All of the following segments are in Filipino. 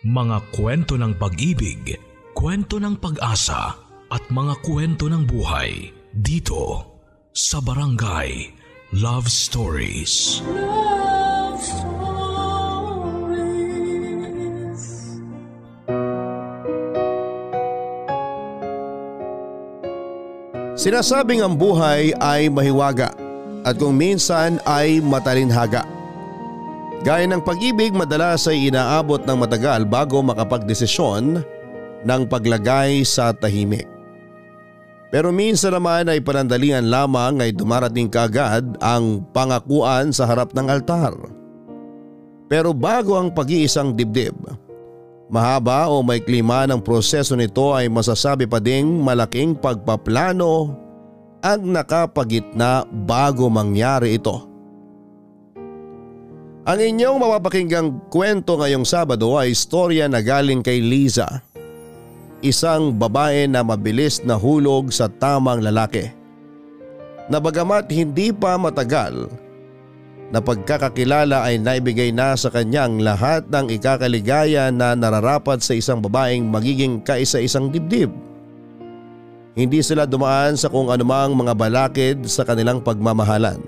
Mga kwento ng pag-ibig, kwento ng pag-asa at mga kwento ng buhay dito sa Barangay Love Stories. Love Stories. Sinasabing ang buhay ay mahiwaga at kung minsan ay matalinhaga. Gaya ng pag-ibig madalas ay inaabot ng matagal bago makapagdesisyon ng paglagay sa tahimik. Pero minsan naman ay panandalian lamang ay dumarating kaagad ang pangakuan sa harap ng altar. Pero bago ang pag-iisang dibdib, mahaba o may klima ng proseso nito ay masasabi pa ding malaking pagpaplano ang nakapagitna bago mangyari ito. Ang inyong mapapakinggang kwento ngayong Sabado ay istorya na galing kay Liza. Isang babae na mabilis na hulog sa tamang lalaki. Na bagamat hindi pa matagal, na pagkakakilala ay naibigay na sa kanyang lahat ng ikakaligaya na nararapat sa isang babaeng magiging kaisa-isang dibdib. Hindi sila dumaan sa kung anumang mga balakid sa kanilang pagmamahalan.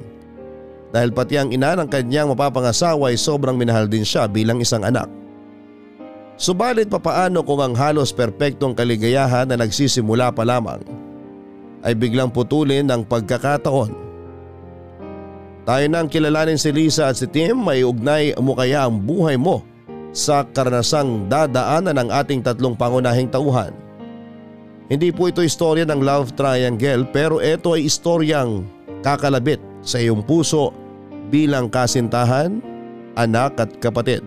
Dahil pati ang ina ng kanyang mapapangasawa ay sobrang minahal din siya bilang isang anak. Subalit papaano kung ang halos perpektong kaligayahan na nagsisimula pa lamang ay biglang putulin ng pagkakataon. Tayo nang kilalanin si Lisa at si Tim may ugnay mo kaya ang buhay mo sa karanasang dadaanan ng ating tatlong pangunahing tauhan. Hindi po ito istorya ng love triangle pero ito ay istoryang kakalabit sa iyong puso bilang kasintahan, anak at kapatid.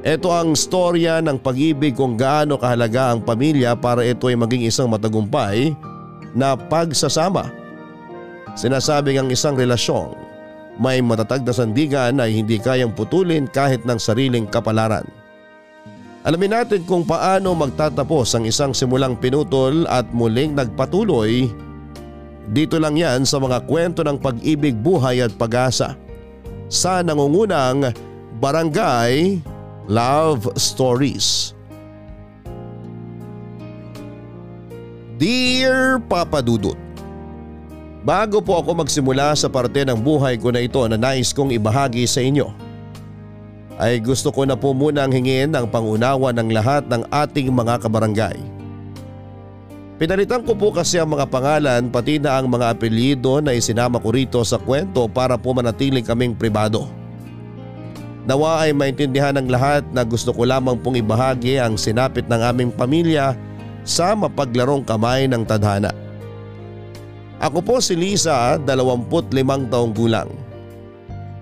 Ito ang storya ng pag-ibig kung gaano kahalaga ang pamilya para ito ay maging isang matagumpay na pagsasama. Sinasabing ang isang relasyong may matatag na sandigan ay hindi kayang putulin kahit ng sariling kapalaran. Alamin natin kung paano magtatapos ang isang simulang pinutol at muling nagpatuloy dito lang yan sa mga kwento ng pag-ibig, buhay at pag-asa. Sa nangungunang Barangay Love Stories. Dear Papa Dudut, Bago po ako magsimula sa parte ng buhay ko na ito na nais kong ibahagi sa inyo, ay gusto ko na po munang hingin ang pangunawa ng lahat ng ating mga kabarangay. Pinalitan ko po kasi ang mga pangalan pati na ang mga apelyido na isinama ko rito sa kwento para po manatiling kaming pribado. Nawa ay maintindihan ng lahat na gusto ko lamang pong ibahagi ang sinapit ng aming pamilya sa mapaglarong kamay ng tadhana. Ako po si Lisa, 25 taong gulang.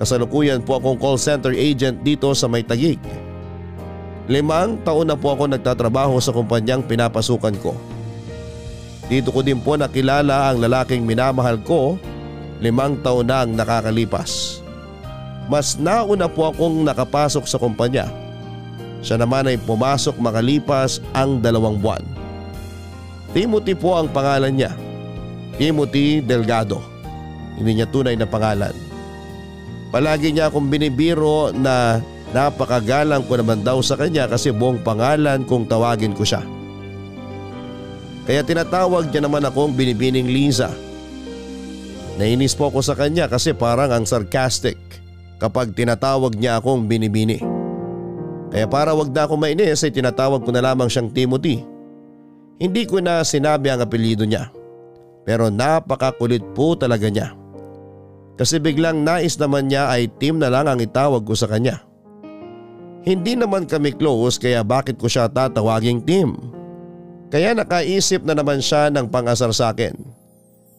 Kasalukuyan po akong call center agent dito sa Maytagig. Limang taon na po ako nagtatrabaho sa kumpanyang pinapasukan ko. Dito ko din po nakilala ang lalaking minamahal ko limang taon na ang nakakalipas. Mas nauna po akong nakapasok sa kumpanya. Siya naman ay pumasok makalipas ang dalawang buwan. Timothy po ang pangalan niya. Timothy Delgado. Hindi niya tunay na pangalan. Palagi niya akong binibiro na napakagalang ko naman daw sa kanya kasi buong pangalan kung tawagin ko siya. Kaya tinatawag niya naman akong binibining Liza. Nainis po ako sa kanya kasi parang ang sarcastic kapag tinatawag niya akong binibini. Kaya para wag na akong mainis ay tinatawag ko na lamang siyang Timothy. Hindi ko na sinabi ang apelido niya. Pero napakakulit po talaga niya. Kasi biglang nais naman niya ay Tim na lang ang itawag ko sa kanya. Hindi naman kami close kaya bakit ko siya tatawaging Tim? Kaya nakaisip na naman siya ng pangasar sa akin.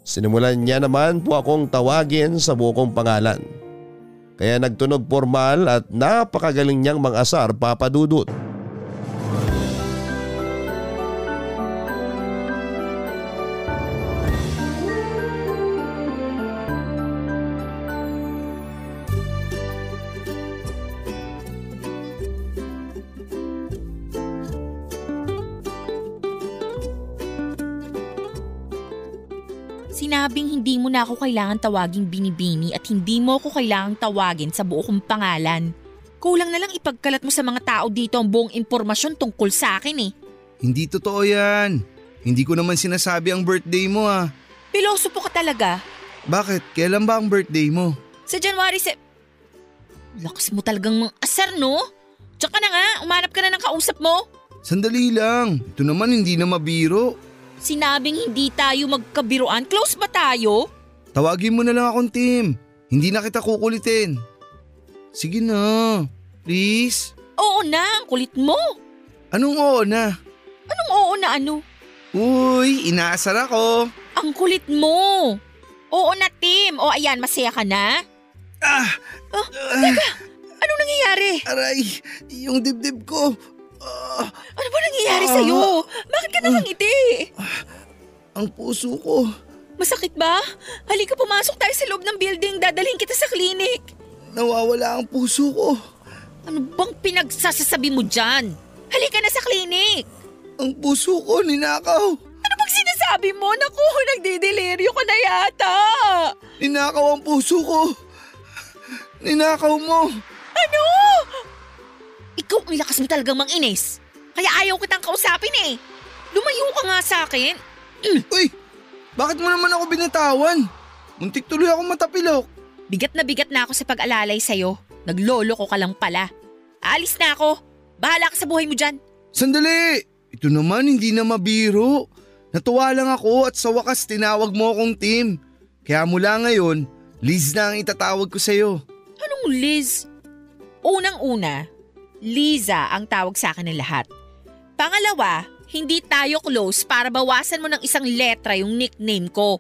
Sinimulan niya naman po akong tawagin sa bukong pangalan. Kaya nagtunog formal at napakagaling niyang mang-asar papadudot. Sinabing hindi mo na ako kailangan tawaging binibini at hindi mo ako kailangang tawagin sa buo kong pangalan. Kulang na lang ipagkalat mo sa mga tao dito ang buong impormasyon tungkol sa akin eh. Hindi totoo yan. Hindi ko naman sinasabi ang birthday mo ah. Piloso po ka talaga. Bakit? Kailan ba ang birthday mo? Sa January se... Lakas mo talagang mga asar no? Tsaka na nga, umanap ka na ng kausap mo. Sandali lang. Ito naman hindi na mabiro. Sinabing hindi tayo magkabiruan. Close ba tayo? Tawagin mo na lang akong Tim. Hindi na kita kukulitin. Sige na. Please. Oo na, ang kulit mo. Anong oo na? Anong oo na ano? Uy, inaasar ako. Ang kulit mo. Oo na, Tim. O ayan, masaya ka na? Ah! Oh, teka, anong nangyayari? Aray, yung dibdib ko. Ah, Ano ba nangyayari sa'yo? Bakit ka nakangiti? ang puso ko. Masakit ba? Halika pumasok tayo sa loob ng building. Dadalhin kita sa klinik. Nawawala ang puso ko. Ano bang pinagsasasabi mo dyan? Halika na sa klinik. Ang puso ko ninakaw. Ano bang sinasabi mo? Naku, nagdideliryo ka na yata. Ninakaw ang puso ko. Ninakaw mo. Ano? Ikaw ang lakas mo talagang manginis. Kaya ayaw kitang kausapin eh. Lumayo ka nga sa akin. Uy, bakit mo naman ako binatawan? Muntik tuloy ako matapilok. Bigat na bigat na ako sa pag-alalay sa'yo. Naglolo ko ka lang pala. Aalis na ako. Bahala ka sa buhay mo dyan. Sandali! Ito naman hindi na mabiro. Natuwa lang ako at sa wakas tinawag mo akong team. Kaya mula ngayon, Liz na ang itatawag ko sa'yo. Anong Liz? Unang-una, Liza ang tawag sa akin ng lahat. Pangalawa, hindi tayo close para bawasan mo ng isang letra yung nickname ko.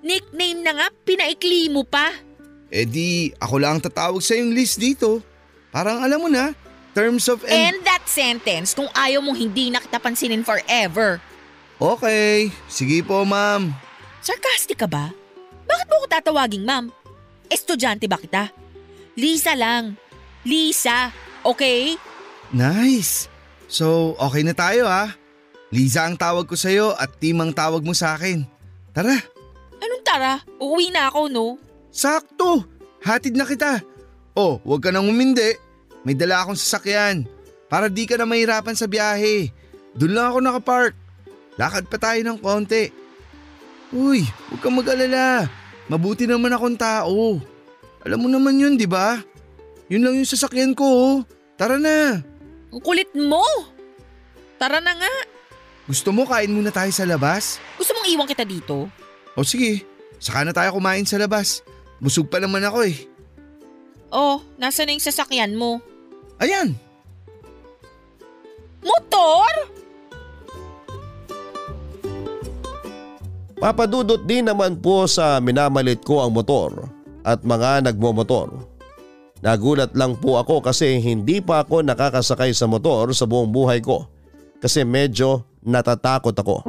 Nickname na nga, pinaikli mo pa. Eh di, ako lang ang tatawag sa yung Liz dito. Parang alam mo na, terms of en- End that sentence kung ayaw mong hindi na kita pansinin forever. Okay, sige po ma'am. Sarcastic ka ba? Bakit mo ko tatawaging ma'am? Estudyante ba kita? Lisa lang. Lisa, okay? Nice. So, okay na tayo ha. Liza ang tawag ko sa'yo at team ang tawag mo sa akin. Tara, Anong tara? Uuwi na ako, no? sakto. Hatid na kita. Oh, huwag ka nang umindi. May dala akong sasakyan. Para di ka na mahirapan sa biyahe. Doon lang ako nakapark. Lakad pa tayo ng konti. Uy, huwag kang mag-alala. Mabuti naman akong tao. Alam mo naman yun, di ba? Yun lang yung sasakyan ko. oh. Tara na. Ang kulit mo! Tara na nga. Gusto mo kain muna tayo sa labas? Gusto mong iwan kita dito? O sige, saka na tayo kumain sa labas. Busog pa naman ako eh. Oh, nasa na yung sasakyan mo? Ayan, Motor? Papadudot din naman po sa minamalit ko ang motor at mga nagmomotor. Nagulat lang po ako kasi hindi pa ako nakakasakay sa motor sa buong buhay ko kasi medyo natatakot ako.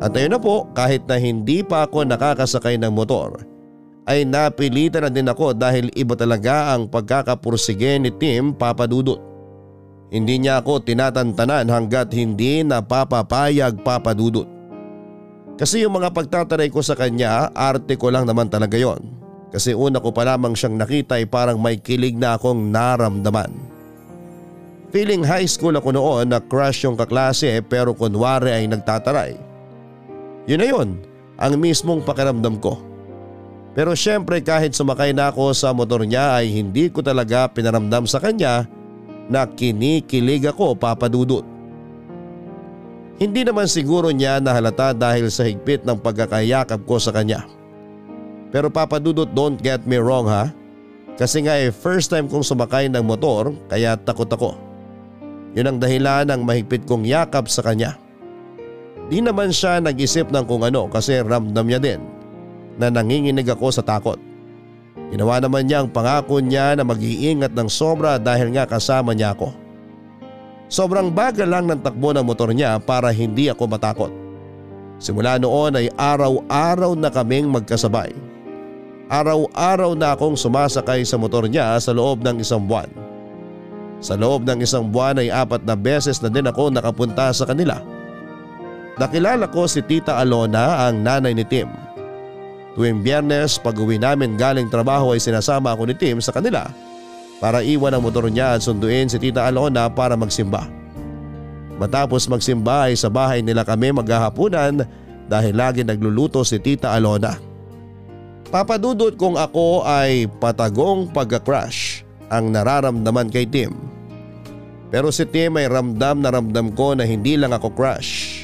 At ayun na po kahit na hindi pa ako nakakasakay ng motor ay napilitan na din ako dahil iba talaga ang pagkakapursige ni Tim Papadudot. Hindi niya ako tinatantanan hanggat hindi napapapayag Papadudot. Kasi yung mga pagtataray ko sa kanya, arte ko lang naman talaga yon. Kasi una ko pa lamang siyang nakita ay parang may kilig na akong naramdaman. Feeling high school ako noon na crush yung kaklase pero kunwari ay nagtataray. Yun na yun, ang mismong pakiramdam ko. Pero syempre kahit sumakay na ako sa motor niya ay hindi ko talaga pinaramdam sa kanya na kinikilig ako papadudot. Hindi naman siguro niya nahalata dahil sa higpit ng pagkakayakap ko sa kanya. Pero papadudot don't get me wrong ha. Kasi nga eh first time kong sumakay ng motor kaya takot ako. Yun ang dahilan ng mahigpit kong yakap sa kanya. Di naman siya nag-isip ng kung ano kasi ramdam niya din na nanginginig ako sa takot. Ginawa naman niya ang pangako niya na mag-iingat ng sobra dahil nga kasama niya ako. Sobrang bagal lang ng takbo ng motor niya para hindi ako matakot. Simula noon ay araw-araw na kaming magkasabay. Araw-araw na akong sumasakay sa motor niya sa loob ng isang buwan. Sa loob ng isang buwan ay apat na beses na din ako nakapunta sa kanila. Nakilala ko si Tita Alona ang nanay ni Tim. Tuwing biyernes pag uwi namin galing trabaho ay sinasama ako ni Tim sa kanila para iwan ang motor niya at sunduin si Tita Alona para magsimba. Matapos magsimba ay sa bahay nila kami maghahapunan dahil lagi nagluluto si Tita Alona. Papadudot kung ako ay patagong pagka-crush ang nararamdaman kay Tim. Pero si Tim ay ramdam na ramdam ko na hindi lang ako crush.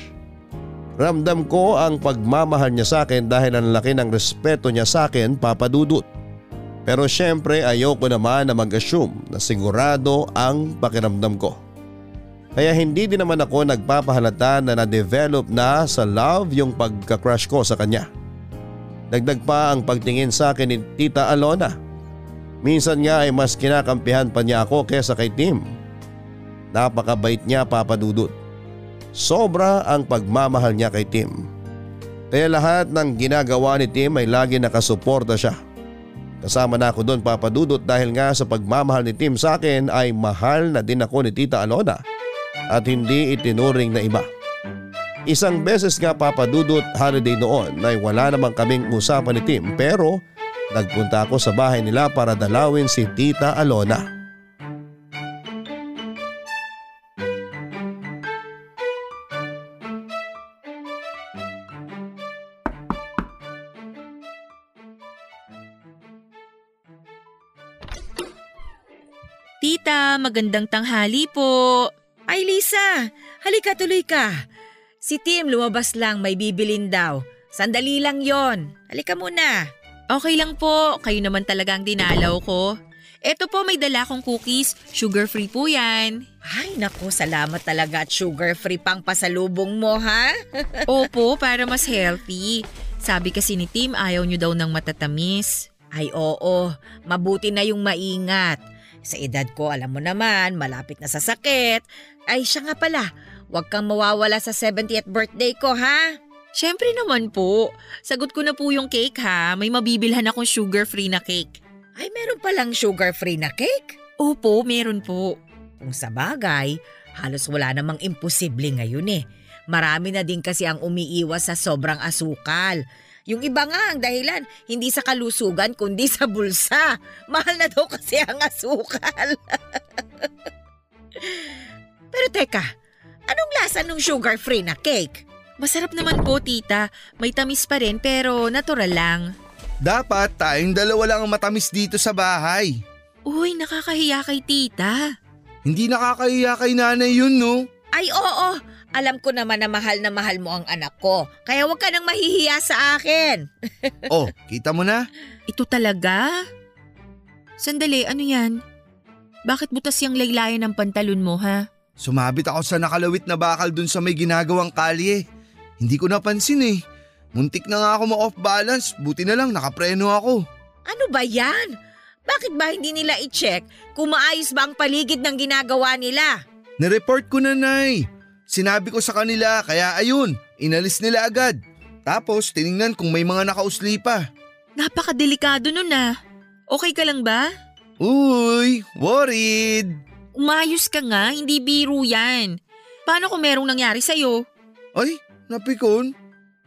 Ramdam ko ang pagmamahal niya sa akin dahil ang laki ng respeto niya sa akin papadudot. Pero syempre ayoko naman na mag-assume na sigurado ang pakiramdam ko. Kaya hindi din naman ako nagpapahalata na na-develop na sa love yung pagka-crush ko sa kanya. Dagdag pa ang pagtingin sa akin ni Tita Alona. Minsan nga ay mas kinakampihan pa niya ako kesa kay Tim. Napakabait niya papadudot. Sobra ang pagmamahal niya kay Tim. Kaya lahat ng ginagawa ni Tim ay lagi nakasuporta siya. Kasama na ako doon papadudot dahil nga sa pagmamahal ni Tim sa akin ay mahal na din ako ni Tita Alona at hindi itinuring na iba. Isang beses nga papadudot holiday noon ay wala namang kaming usapan ni Tim pero nagpunta ako sa bahay nila para dalawin si Tita Alona. Tita, magandang tanghali po. Ay Lisa, halika tuloy ka. Si Tim lumabas lang, may bibilin daw. Sandali lang yon. Halika muna. Okay lang po, kayo naman talaga ang dinalaw ko. Eto po may dala kong cookies, sugar free po yan. Ay naku, salamat talaga at sugar-free pang pasalubong mo ha. Opo, para mas healthy. Sabi kasi ni Tim ayaw nyo daw ng matatamis. Ay oo, mabuti na yung maingat. Sa edad ko, alam mo naman, malapit na sa sakit. Ay siya nga pala, huwag kang mawawala sa 70th birthday ko ha. Siyempre naman po. Sagot ko na po yung cake ha. May mabibilhan akong sugar free na cake. Ay meron palang sugar-free na cake. Opo, meron po. Kung sa bagay, halos wala namang imposible ngayon eh. Marami na din kasi ang umiiwas sa sobrang asukal. Yung iba nga ang dahilan, hindi sa kalusugan kundi sa bulsa. Mahal na daw kasi ang asukal. Pero teka, anong lasa ng sugar-free na cake? Masarap naman po tita. May tamis pa rin pero natural lang. Dapat tayong dalawa lang ang matamis dito sa bahay. Uy, nakakahiya kay tita. Hindi nakakahiya kay nanay yun no. Ay oo, alam ko naman na mahal na mahal mo ang anak ko. Kaya huwag ka nang mahihiya sa akin. Oh, kita mo na? Ito talaga? Sandali, ano yan? Bakit butas yung laylayan ng pantalon mo ha? Sumabit ako sa nakalawit na bakal dun sa may ginagawang kalye. Hindi ko napansin eh. Muntik na nga ako ma-off balance, buti na lang nakapreno ako. Ano ba yan? Bakit ba hindi nila i-check kung maayos ba ang paligid ng ginagawa nila? Nireport ko na nay. Sinabi ko sa kanila kaya ayun, inalis nila agad. Tapos tiningnan kung may mga nakausli pa. Napakadelikado nun ah. Okay ka lang ba? Uy, worried. Umayos ka nga, hindi biro yan. Paano kung merong nangyari sa'yo? Ay, napikon.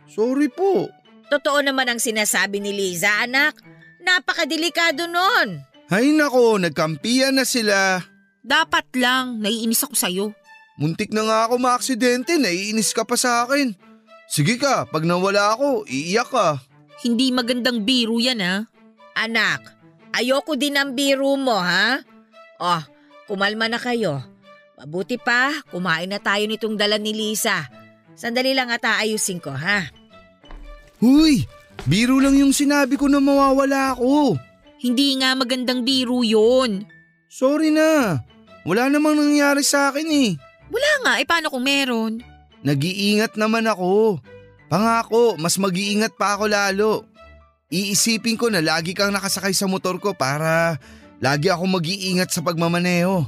Sorry po. Totoo naman ang sinasabi ni Liza, anak. Napakadelikado nun. Ay nako, nagkampiyan na sila. Dapat lang, naiinis ako sa'yo. Muntik na nga ako maaksidente, naiinis ka pa sa akin. Sige ka, pag nawala ako, iiyak ka. Hindi magandang biro yan ah. Anak, ayoko din ang biro mo, ha? Oh, kumalma na kayo. Mabuti pa, kumain na tayo nitong dala ni Lisa. Sandali lang at aayusin ko, ha? Huy, biro lang yung sinabi ko na mawawala ako. Hindi nga magandang biro yun. Sorry na. Wala namang nangyari sa akin eh. Wala nga, eh paano kung meron? Nag-iingat naman ako. Pangako, mas mag-iingat pa ako lalo. Iisipin ko na lagi kang nakasakay sa motor ko para lagi ako mag-iingat sa pagmamaneho.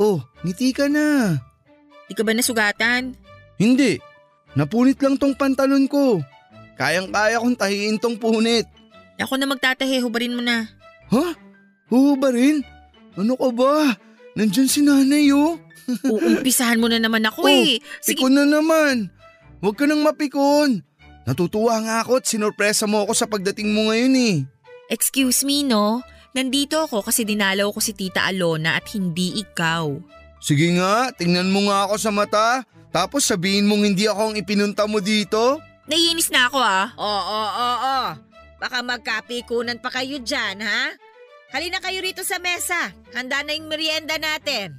Oh, ngiti ka na. Di ka ba nasugatan? Hindi. Napunit lang tong pantalon ko. Kayang-kaya kong tahiin tong punit. Ako na magtatahe, hubarin mo na. Ha? Oo ba rin? Ano ka ba? Nandyan si nanay oh. Uumpisahan mo na naman ako Oh, eh. Sige, Pikon na naman. Huwag ka nang mapikon. Natutuwa nga ako at sinorpresa mo ako sa pagdating mo ngayon eh. excuse me no. Nandito ako kasi dinalaw ko si Tita Alona at hindi ikaw. Sige nga, tingnan mo nga ako sa mata. Tapos sabihin mong hindi ako ang ipinunta mo dito. Naiinis na ako ah. Oo, oo, oo. Baka magkapikunan pa kayo dyan, ha? Halina kayo rito sa mesa. Handa na yung merienda natin.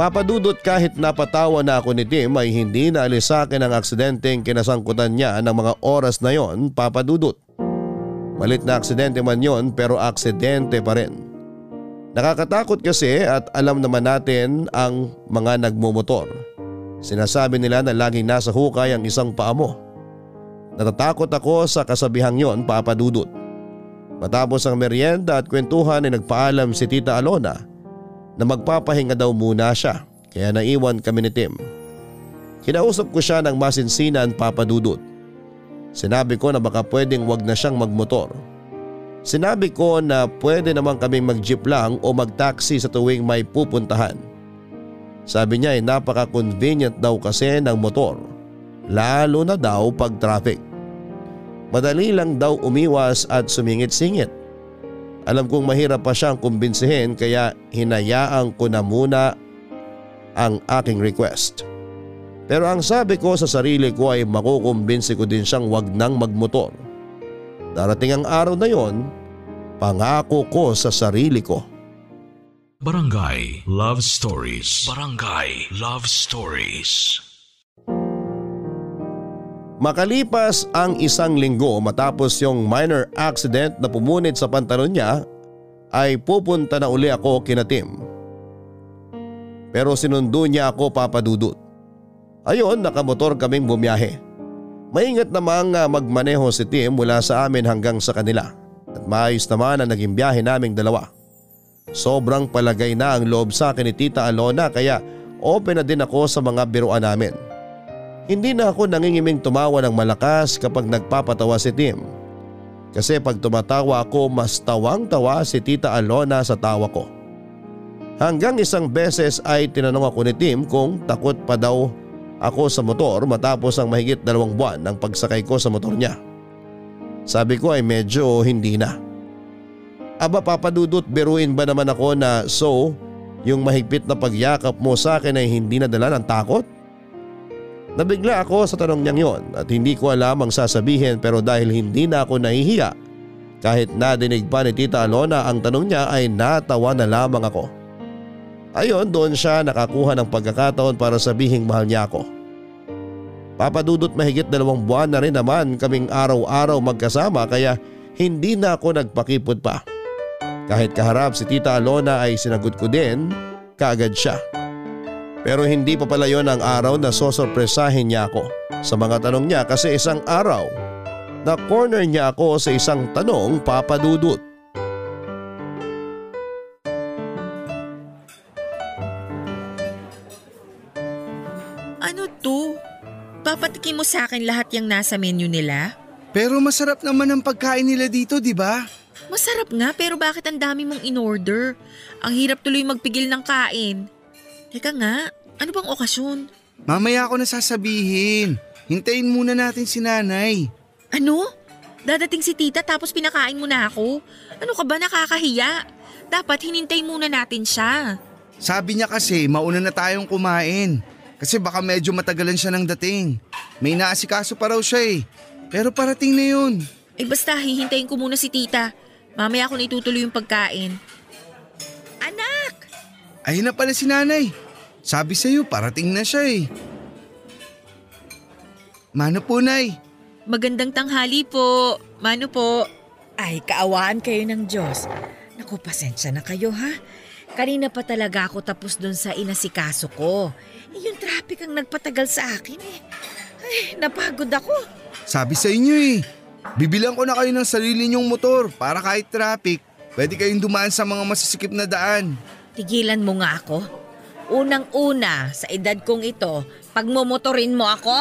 Papadudot kahit napatawa na ako ni Tim ay hindi naalis sa akin ang aksidenteng kinasangkutan niya ng mga oras na yon papadudot. Malit na aksidente man yon pero aksidente pa rin. Nakakatakot kasi at alam naman natin ang mga nagmumotor. Sinasabi nila na laging nasa hukay ang isang paa mo. Natatakot ako sa kasabihang yon papadudot. Matapos ang merienda at kwentuhan ay nagpaalam si Tita Alona na magpapahinga daw muna siya kaya naiwan kami ni Tim. Kinausap ko siya ng masinsinan papadudot. Sinabi ko na baka pwedeng wag na siyang magmotor. Sinabi ko na pwede naman kaming mag-jeep lang o mag-taxi sa tuwing may pupuntahan. Sabi niya ay napaka-convenient daw kasi ng motor, lalo na daw pag traffic. Madali lang daw umiwas at sumingit-singit. Alam kong mahirap pa siyang kumbinsihin kaya hinayaan ko na muna ang aking request. Pero ang sabi ko sa sarili ko ay makukumbinsi ko din siyang wag nang magmotor. Darating ang araw na yon, pangako ko sa sarili ko. Barangay Love Stories. Barangay Love Stories. Makalipas ang isang linggo matapos yung minor accident na pumunit sa pantalon niya ay pupunta na uli ako kina Tim. Pero sinundo niya ako papadudot. Ayon nakamotor kaming bumiyahe. Maingat namang ah, magmaneho si Tim mula sa amin hanggang sa kanila at maayos naman ang naging biyahe naming dalawa. Sobrang palagay na ang loob sa akin ni Tita Alona kaya open na din ako sa mga biruan namin. Hindi na ako nangingiming tumawa ng malakas kapag nagpapatawa si Tim. Kasi pag tumatawa ako mas tawang-tawa si Tita Alona sa tawa ko. Hanggang isang beses ay tinanong ako ni Tim kung takot pa daw ako sa motor matapos ang mahigit dalawang buwan ng pagsakay ko sa motor niya. Sabi ko ay medyo hindi na. Aba papadudot biruin ba naman ako na so yung mahigpit na pagyakap mo sa akin ay hindi nadala ng takot? Nabigla ako sa tanong niyang yon at hindi ko alam ang sasabihin pero dahil hindi na ako nahihiya kahit nadinig pa ni Tita Alona ang tanong niya ay natawa na lamang ako. Ayon doon siya nakakuha ng pagkakataon para sabihing mahal niya ako. Papadudot mahigit dalawang buwan na rin naman kaming araw-araw magkasama kaya hindi na ako nagpakipot pa. Kahit kaharap si Tita Alona ay sinagot ko din kaagad siya. Pero hindi pa pala yon ang araw na sosorpresahin niya ako sa mga tanong niya kasi isang araw na corner niya ako sa isang tanong papadudot. Ano to? Papatikin mo sa akin lahat yung nasa menu nila? Pero masarap naman ang pagkain nila dito, di ba? Masarap nga pero bakit ang dami mong in-order? Ang hirap tuloy magpigil ng kain. Teka nga, ano bang okasyon? Mamaya ako na sasabihin. Hintayin muna natin si nanay. Ano? Dadating si tita tapos pinakain mo na ako? Ano ka ba nakakahiya? Dapat hinintay muna natin siya. Sabi niya kasi mauna na tayong kumain. Kasi baka medyo matagalan siya ng dating. May naasikaso pa raw siya eh. Pero parating na yun. Eh basta hihintayin ko muna si tita. Mamaya ako na itutuloy yung pagkain. Anak! Ayun na pala si nanay. Sabi sa'yo parating na siya eh. Mano po nay? Magandang tanghali po. Mano po? Ay, kaawaan kayo ng Diyos. Naku, pasensya na kayo ha. Kanina pa talaga ako tapos doon sa inasikaso ko. Eh, yung traffic ang nagpatagal sa akin eh. Ay, napagod ako. Sabi sa inyo eh. Bibilang ko na kayo ng sarili niyong motor para kahit traffic, pwede kayong dumaan sa mga masisikip na daan. Tigilan mo nga ako. Unang-una, sa edad kong ito, pagmumotorin mo ako?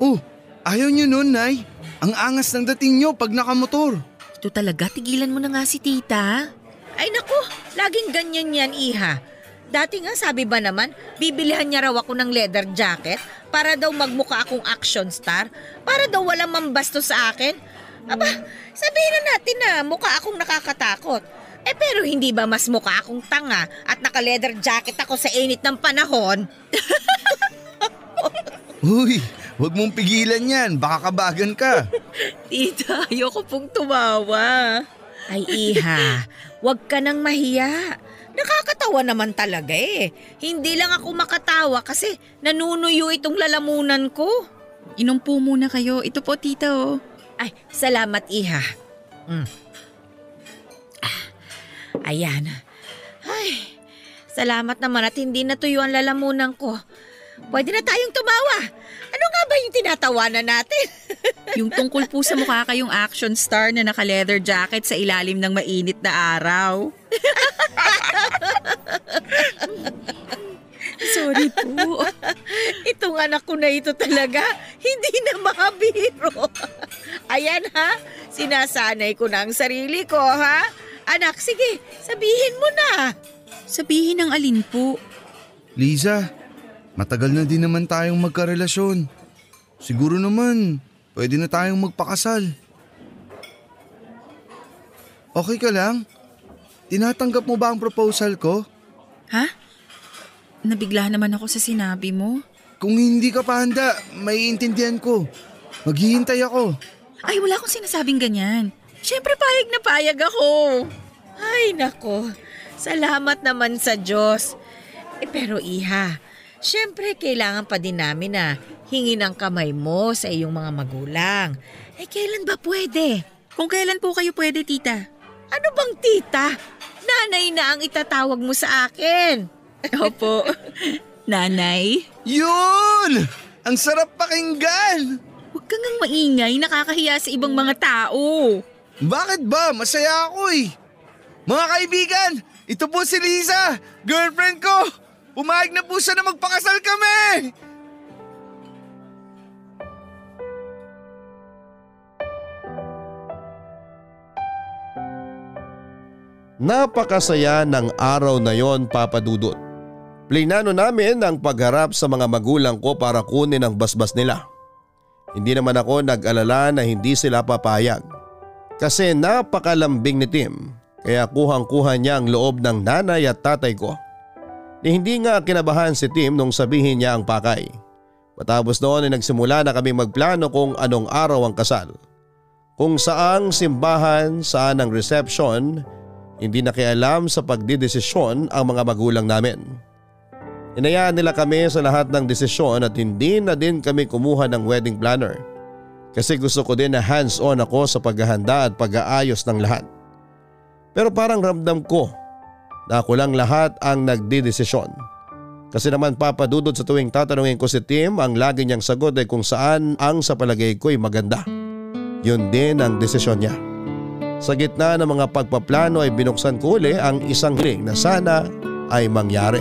Oh, ayaw niyo nun, Nay. Ang angas ng dating niyo pag nakamotor. Ito talaga, tigilan mo na nga si tita. Ay naku, laging ganyan yan, iha. Dati nga sabi ba naman, bibilihan niya raw ako ng leather jacket para daw magmukha akong action star, para daw walang mambasto sa akin. Sabihin na natin na mukha akong nakakatakot. Pero hindi ba mas mukha akong tanga at naka-leather jacket ako sa init ng panahon? Uy, wag mong pigilan yan. Baka kabagan ka. Tita, ayoko pong tumawa. Ay iha, wag ka nang mahiya. Nakakatawa naman talaga eh. Hindi lang ako makatawa kasi nanunuyo itong lalamunan ko. Inom po muna kayo. Ito po, tita, oh. Ay, salamat iha. Mm. Ayan. Ay, salamat naman at hindi natuyo ang lalamunan ko. Pwede na tayong tumawa. Ano nga ba yung tinatawanan natin? Yung tungkol po sa mukha kayong action star na naka-leather jacket sa ilalim ng mainit na araw. Sorry po. Itong anak ko na ito talaga, hindi na makabiro. Ayan ha, sinasanay ko na ang sarili ko ha. Anak, sige, sabihin mo na. Sabihin ng alin po. Liza, matagal na din naman tayong magkarelasyon. Siguro naman, pwede na tayong magpakasal. Okay ka lang? Tinatanggap mo ba ang proposal ko? Ha? Nabigla naman ako sa sinabi mo. Kung hindi ka pa handa, maiintindihan ko. Maghihintay ako. Ay, wala akong sinasabing ganyan. Siyempre, payag na payag ako. Ay nako, salamat naman sa Diyos. Eh pero iha, syempre kailangan pa din namin na hingin ang kamay mo sa iyong mga magulang. Eh kailan ba pwede? Kung kailan po kayo pwede, tita? Ano bang tita? Nanay na ang itatawag mo sa akin. Opo. Nanay? Yun! Ang sarap pakinggan! Huwag kang ngang maingay, nakakahiya sa ibang mga tao. Bakit ba? Masaya ako eh. Mga kaibigan, ito po si Lisa, girlfriend ko. Pumayag na po siya na magpakasal kami. Napakasaya ng araw na yon papadudot. Plinano namin ang pagharap sa mga magulang ko para kunin ang basbas nila. Hindi naman ako nag-alala na hindi sila papayag. Kasi napakalambing ni Tim kaya kuhang-kuha niya ang loob ng nanay at tatay ko. Ni hindi nga kinabahan si Tim nung sabihin niya ang pakay. Matapos noon ay nagsimula na kami magplano kung anong araw ang kasal. Kung saang simbahan, saan ang reception, hindi nakialam sa pagdidesisyon ang mga magulang namin. Inayaan nila kami sa lahat ng desisyon at hindi na din kami kumuha ng wedding planner. Kasi gusto ko din na hands-on ako sa paghahanda at pag-aayos ng lahat. Pero parang ramdam ko na ako lang lahat ang nagdidesisyon. Kasi naman papadudod sa tuwing tatanungin ko si Tim ang lagi niyang sagot ay kung saan ang sa palagay ko ay maganda. Yun din ang desisyon niya. Sa gitna ng mga pagpaplano ay binuksan ko uli ang isang hiling na sana ay mangyari.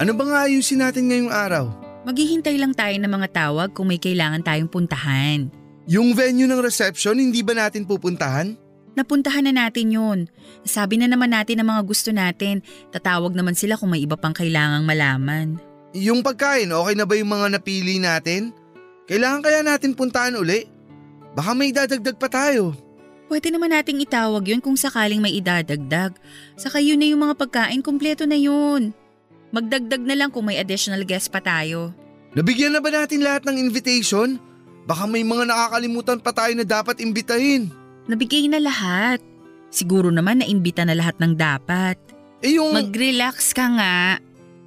Ano ba nga ayusin natin ngayong araw? Maghihintay lang tayo ng mga tawag kung may kailangan tayong puntahan. Yung venue ng reception, hindi ba natin pupuntahan? Napuntahan na natin yun. Sabi na naman natin ang mga gusto natin. Tatawag naman sila kung may iba pang kailangang malaman. Yung pagkain, okay na ba yung mga napili natin? Kailangan kaya natin puntahan uli? Baka may dadagdag pa tayo. Pwede naman nating itawag yun kung sakaling may idadagdag. Saka yun na yung mga pagkain, kumpleto na yun. Magdagdag na lang kung may additional guest pa tayo. Nabigyan na ba natin lahat ng invitation? Baka may mga nakakalimutan pa tayo na dapat imbitahin. Nabigay na lahat. Siguro naman naimbita na lahat ng dapat. Eh yung… Mag-relax ka nga.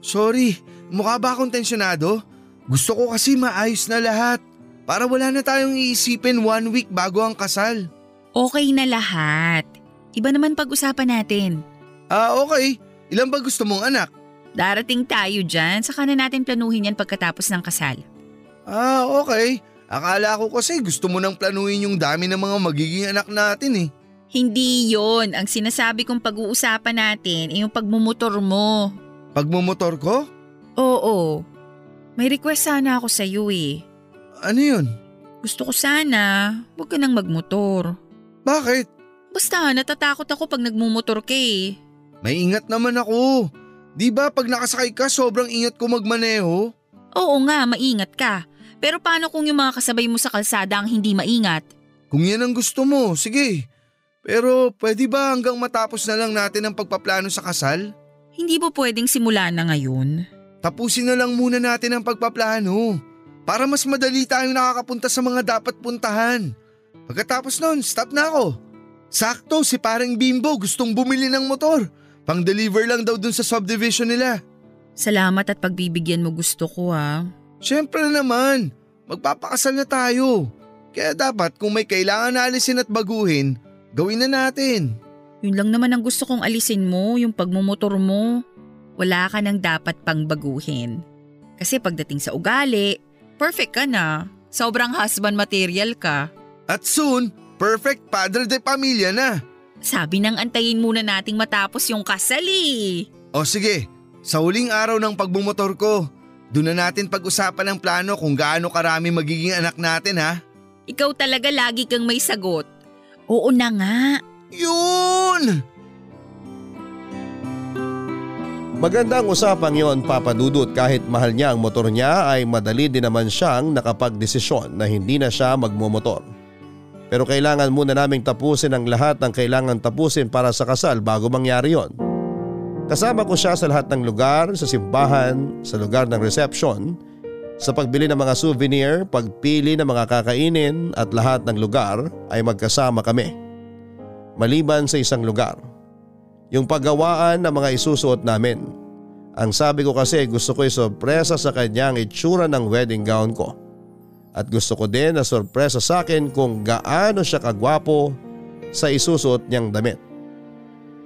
Sorry, mukha ba akong tensyonado? Gusto ko kasi maayos na lahat. Para wala na tayong iisipin one week bago ang kasal. Okay na lahat. Iba naman pag-usapan natin. Ah, okay. Ilan ba gusto mong anak? Darating tayo dyan, saka na natin planuhin yan pagkatapos ng kasal. Ah, okay. Akala ko kasi gusto mo nang planuhin yung dami ng mga magiging anak natin eh. Hindi yon Ang sinasabi kong pag-uusapan natin ay yung pagmumotor mo. Pagmumotor ko? Oo. May request sana ako sa iyo eh. Ano yun? Gusto ko sana, huwag ka nang magmotor. Bakit? Basta natatakot ako pag nagmumotor ka eh. May ingat naman ako. Di ba pag nakasakay ka sobrang ingat ko magmaneho? Oo nga, maingat ka. Pero paano kung yung mga kasabay mo sa kalsada ang hindi maingat? Kung yan ang gusto mo, sige. Pero pwede ba hanggang matapos na lang natin ang pagpaplano sa kasal? Hindi ba pwedeng simula na ngayon? Tapusin na lang muna natin ang pagpaplano. Para mas madali tayong nakakapunta sa mga dapat puntahan. Pagkatapos nun, stop na ako. Sakto, si parang Bimbo gustong bumili ng motor. Pang-deliver lang daw dun sa subdivision nila. Salamat at pagbibigyan mo gusto ko ha. Siyempre naman, magpapakasal na tayo. Kaya dapat kung may kailangan na alisin at baguhin, gawin na natin. Yun lang naman ang gusto kong alisin mo, yung pagmumotor mo. Wala ka nang dapat pang baguhin. Kasi pagdating sa ugali, perfect ka na. Sobrang husband material ka. At soon, perfect padre de pamilya na. Sabi nang antayin muna nating matapos yung kasal eh. O sige, sa huling araw ng pagbumotor ko, doon na natin pag-usapan ang plano kung gaano karami magiging anak natin ha. Ikaw talaga lagi kang may sagot. Oo na nga. Yun! Magandang usapang yon papadudot kahit mahal niya ang motor niya ay madali din naman siyang nakapagdesisyon na hindi na siya magmumotor. Pero kailangan muna naming tapusin ang lahat ng kailangan tapusin para sa kasal bago mangyari yon. Kasama ko siya sa lahat ng lugar, sa simbahan, sa lugar ng reception, sa pagbili ng mga souvenir, pagpili ng mga kakainin at lahat ng lugar ay magkasama kami. Maliban sa isang lugar yung paggawaan ng mga isusuot namin. Ang sabi ko kasi gusto ko isorpresa sa kanya ang itsura ng wedding gown ko. At gusto ko din na sorpresa sa akin kung gaano siya kagwapo sa isusuot niyang damit.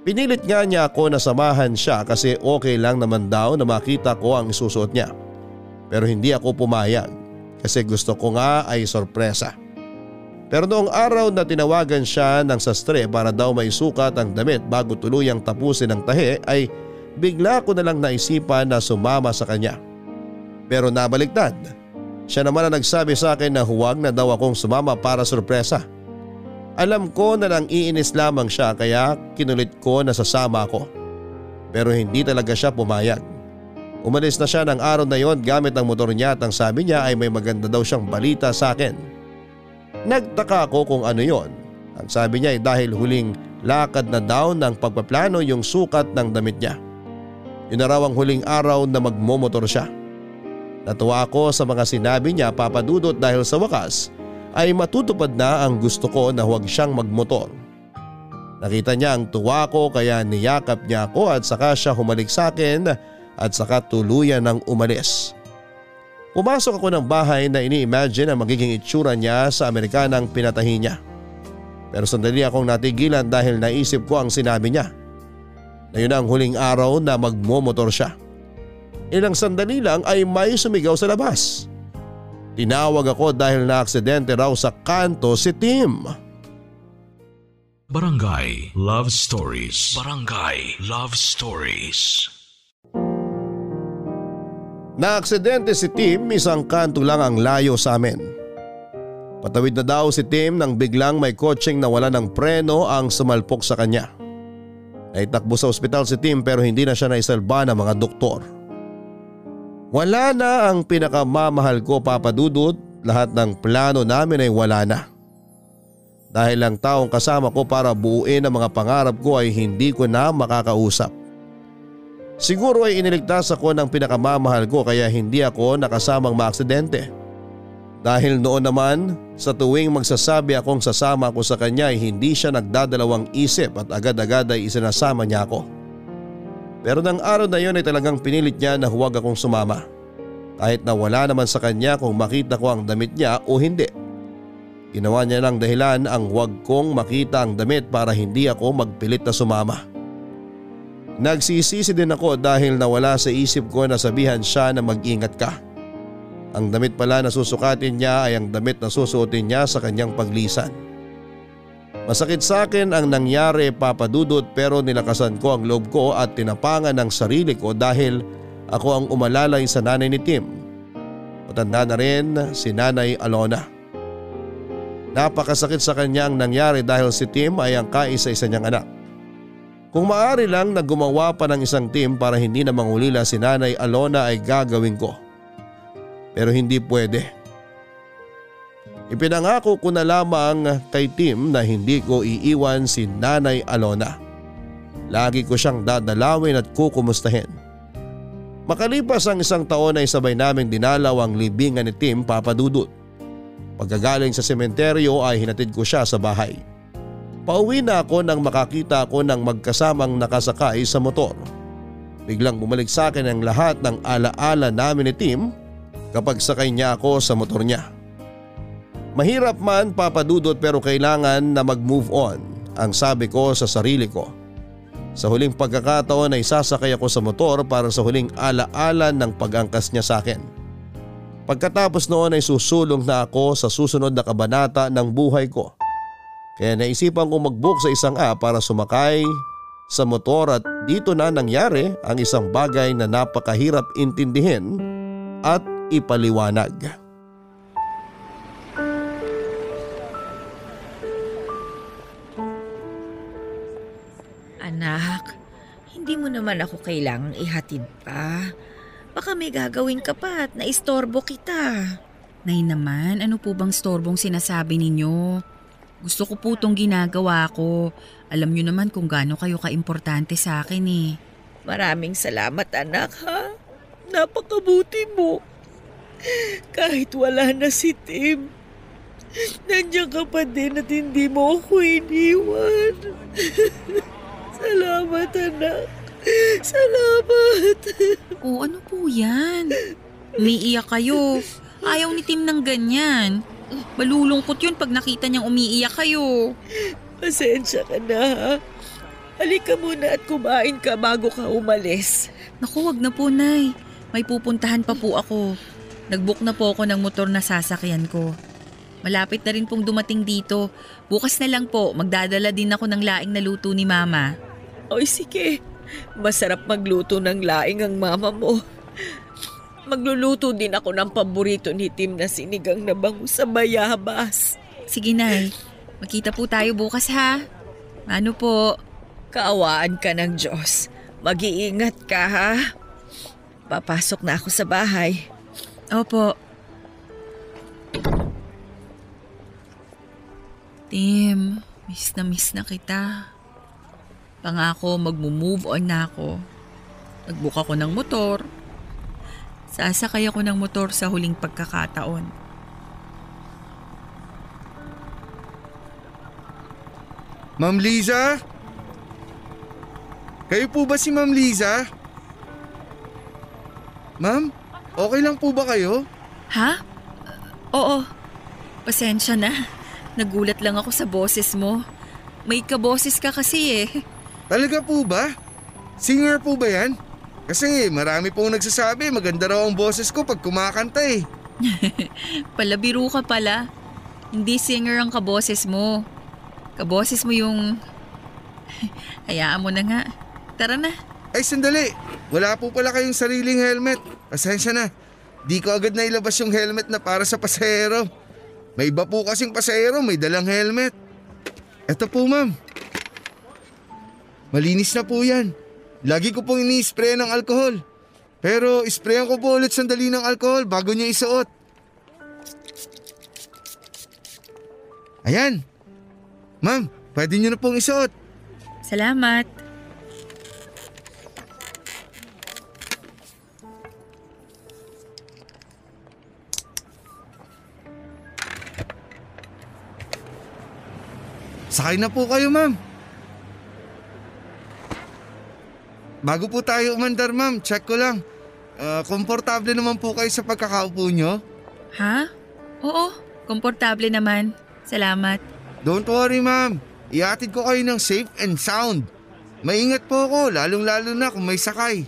Pinilit nga niya ako na samahan siya kasi okay lang naman daw na makita ko ang isusuot niya. Pero hindi ako pumayag kasi gusto ko nga ay sorpresa. Pero noong araw na tinawagan siya ng sastre para daw may sukat ang damit bago tuluyang tapusin ang tahe ay bigla ko na lang naisipan na sumama sa kanya. Pero nabaliktad. Siya naman ang nagsabi sa akin na huwag na daw akong sumama para sorpresa. Alam ko na nang iinis lamang siya kaya kinulit ko na sasama ako. Pero hindi talaga siya pumayag. Umalis na siya ng araw na yon gamit ang motor niya at ang sabi niya ay may maganda daw siyang balita sa akin. Nagtaka ako kung ano yon. Ang sabi niya ay dahil huling lakad na daw ng pagpaplano yung sukat ng damit niya. Yun na raw ang huling araw na magmomotor siya. Natuwa ako sa mga sinabi niya papadudot dahil sa wakas ay matutupad na ang gusto ko na huwag siyang magmotor. Nakita niya ang tuwa ko kaya niyakap niya ako at saka siya humalik sa akin at saka tuluyan ng umalis. Pumasok ako ng bahay na ini-imagine ang magiging itsura niya sa Amerikanang pinatahi niya. Pero sandali akong natigilan dahil naisip ko ang sinabi niya. Na yun ang huling araw na magmomotor siya. Ilang sandali lang ay may sumigaw sa labas. Tinawag ako dahil na-aksidente raw sa kanto si Tim. Barangay Love Stories. Barangay Love Stories. Naaksidente si Tim isang kanto lang ang layo sa amin. Patawid na daw si Tim nang biglang may kotseng nawala ng preno ang sumalpok sa kanya. Naitakbo sa ospital si Tim pero hindi na siya naisalba ng mga doktor. Wala na ang pinakamamahal ko papadudot, lahat ng plano namin ay wala na. Dahil ang taong kasama ko para buuin ang mga pangarap ko ay hindi ko na makakausap. Siguro ay iniligtas ako ng pinakamamahal ko kaya hindi ako nakasamang maaksidente. Dahil noon naman, sa tuwing magsasabi akong sasama ako sa kanya ay hindi siya nagdadalawang isip at agad-agad ay isinasama niya ako. Pero ng araw na yon ay talagang pinilit niya na huwag akong sumama. Kahit na wala naman sa kanya kung makita ko ang damit niya o hindi. Ginawa niya lang dahilan ang huwag kong makita ang damit para hindi ako magpilit na sumama. Nagsisisi din ako dahil nawala sa isip ko na sabihan siya na mag-ingat ka. Ang damit pala na susukatin niya ay ang damit na susuotin niya sa kanyang paglisan. Masakit sa akin ang nangyari papadudot pero nilakasan ko ang loob ko at tinapangan ng sarili ko dahil ako ang umalalay sa nanay ni Tim. Matanda na rin si nanay Alona. Napakasakit sa kanya ang nangyari dahil si Tim ay ang kaisa-isa niyang anak. Kung maaari lang na gumawa pa ng isang team para hindi na mangulila si Nanay Alona ay gagawin ko. pero hindi pwede. Ipinangako ko na lamang kay Tim na hindi ko iiwan si Nanay Alona. Lagi ko siyang dadalawin at kukumustahin. Makalipas ang isang taon ay sabay naming dinalaw ang libingan ni Tim Papadudut. Pagkagaling sa sementeryo ay hinatid ko siya sa bahay. Pauwi na ako nang makakita ko ng magkasamang nakasakay sa motor. Biglang bumalik sa akin ang lahat ng alaala namin ni Tim kapag sakay niya ako sa motor niya. Mahirap man papadudot pero kailangan na mag-move on ang sabi ko sa sarili ko. Sa huling pagkakataon ay sasakay ako sa motor para sa huling alaala ng pag-angkas niya sa akin. Pagkatapos noon ay susulong na ako sa susunod na kabanata ng buhay ko. Kaya naisipan ko mag-book sa isang app para sumakay sa motor at dito na nangyari ang isang bagay na napakahirap intindihin at ipaliwanag. Anak, hindi mo naman ako kailangang ihatid pa. Baka may gagawin ka pa at naistorbo kita. Nay naman, ano po bang storbong sinasabi ninyo? Gusto ko po tong ginagawa ko. Alam nyo naman kung gaano kayo kaimportante sa akin eh. Maraming salamat anak ha. Napakabuti mo. Kahit wala na si Tim, nandiyan ka pa din at hindi mo ako iniwan. salamat anak. Salamat. O ano po yan? Umiiyak kayo. Ayaw ni Tim ng ganyan. Malulungkot yun pag nakita niyang umiiyak kayo. Pasensya ka na ha. Halika muna at kumain ka bago ka umalis. Naku, wag na po, Nay. May pupuntahan pa po ako. Nagbook na po ako ng motor na sasakyan ko. Malapit na rin pong dumating dito. Bukas na lang po, magdadala din ako ng laing na luto ni Mama. Oy sige, masarap magluto ng laing ang mama mo. Magluluto din ako ng paborito ni Tim na sinigang na bango sa bayabas. Sige, Nay. Makita po tayo bukas, ha? Ano po? Kaawaan ka ng Diyos. Mag-iingat ka ha. Papasok na ako sa bahay. Opo. Tim, miss na miss na kita. Pangako, magmo-move on na ako. Nagbook ako ng motor. Sasakay ako ng motor sa huling pagkakataon. Ma'am Liza? Kayo po ba si Ma'am Liza? Ma'am, okay lang po ba kayo? Ha? Oo. Pasensya na. Nagulat lang ako sa boses mo. May kaboses ka kasi eh. Talaga po ba? Singer po ba yan? Kasi marami pong nagsasabi maganda raw ang boses ko pag kumakanta eh. Palabiro ka pala. Hindi singer ang kaboses mo. Kaboses mo yung... Hayaan mo na nga. Tara na. Ay sandali, wala po pala kayong sariling helmet. Pasensya na. Di ko agad nailabas yung helmet na para sa pasahero. May iba po kasing pasahero may dalang helmet. Eto po ma'am. Malinis na po yan. Lagi ko pong ini-spray ng alkohol. Pero isprayan ko po ulit sandali ng alkohol bago niya isuot. Ayan. Ma'am, pwede niyo na pong isuot. Salamat. Sakay na po kayo, ma'am. Bago po tayo umandar, ma'am, check ko lang. Ah, komportable naman po kayo sa pagkakaupo nyo? Ha? Oo, komportable naman. Salamat. Don't worry, ma'am. Iatid ko kayo ng safe and sound. Maingat po ako, lalong-lalo na kung may sakay.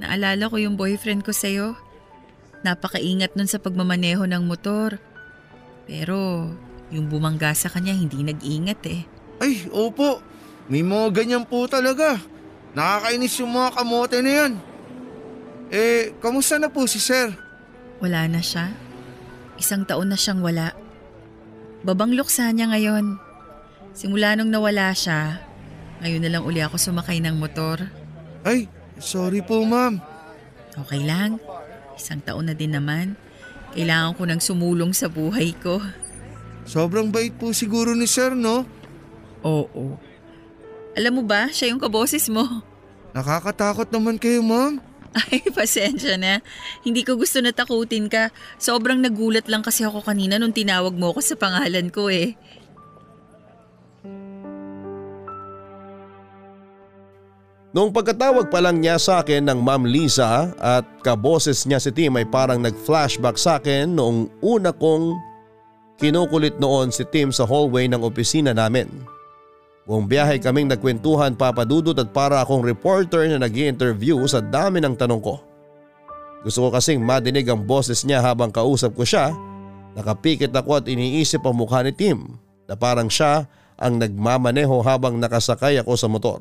Naalala ko yung boyfriend ko sa'yo. Napakaingat nun sa pagmamaneho ng motor. Pero yung bumangga sa kanya hindi nag-ingat eh. Ay, opo. May mga ganyan po talaga. Nakakainis yung mga kamote na yan. Eh, kamusta na po si sir? Wala na siya. Isang taon na siyang wala. Babang luksa niya ngayon. Simula nung nawala siya, ngayon na lang uli ako sumakay ng motor. Ay, sorry po ma'am. Okay lang. Isang taon na din naman. Kailangan ko nang sumulong sa buhay ko. Sobrang bait po siguro ni sir, no? Oo. Alam mo ba, siya yung kaboses mo. Nakakatakot naman kayo, ma'am. Ay, pasensya na. Hindi ko gusto na takutin ka. Sobrang nagulat lang kasi ako kanina nung tinawag mo ako sa pangalan ko eh. Noong pagkatawag pa lang niya sa akin ng Ma'am Lisa at kaboses niya si Tim ay parang nag-flashback sa akin noong una kong kinukulit noon si Tim sa hallway ng opisina namin. Buong biyahe kaming nagkwentuhan papadudot at para akong reporter na nag interview sa dami ng tanong ko. Gusto ko kasing madinig ang boses niya habang kausap ko siya. Nakapikit ako at iniisip ang mukha ni Tim na parang siya ang nagmamaneho habang nakasakay ako sa motor.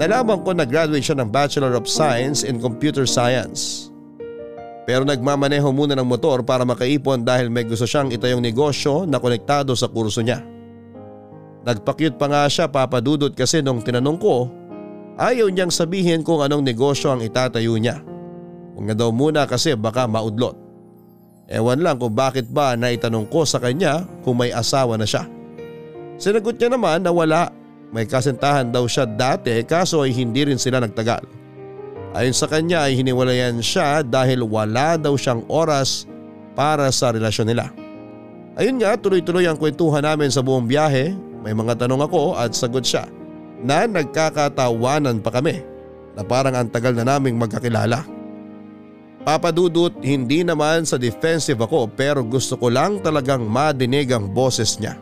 Nalaman ko na graduate siya ng Bachelor of Science in Computer Science. Pero nagmamaneho muna ng motor para makaipon dahil may gusto siyang itayong negosyo na konektado sa kurso niya. Nagpakyut pa nga siya papadudot kasi nung tinanong ko, ayaw niyang sabihin kung anong negosyo ang itatayo niya. Huwag na daw muna kasi baka maudlot. Ewan lang kung bakit ba naitanong ko sa kanya kung may asawa na siya. Sinagot niya naman na wala may kasintahan daw siya dati kaso ay hindi rin sila nagtagal. Ayon sa kanya ay hiniwalayan siya dahil wala daw siyang oras para sa relasyon nila. Ayun nga tuloy-tuloy ang kwentuhan namin sa buong biyahe. May mga tanong ako at sagot siya na nagkakatawanan pa kami na parang ang tagal na naming magkakilala. Papadudot hindi naman sa defensive ako pero gusto ko lang talagang madinig ang boses niya.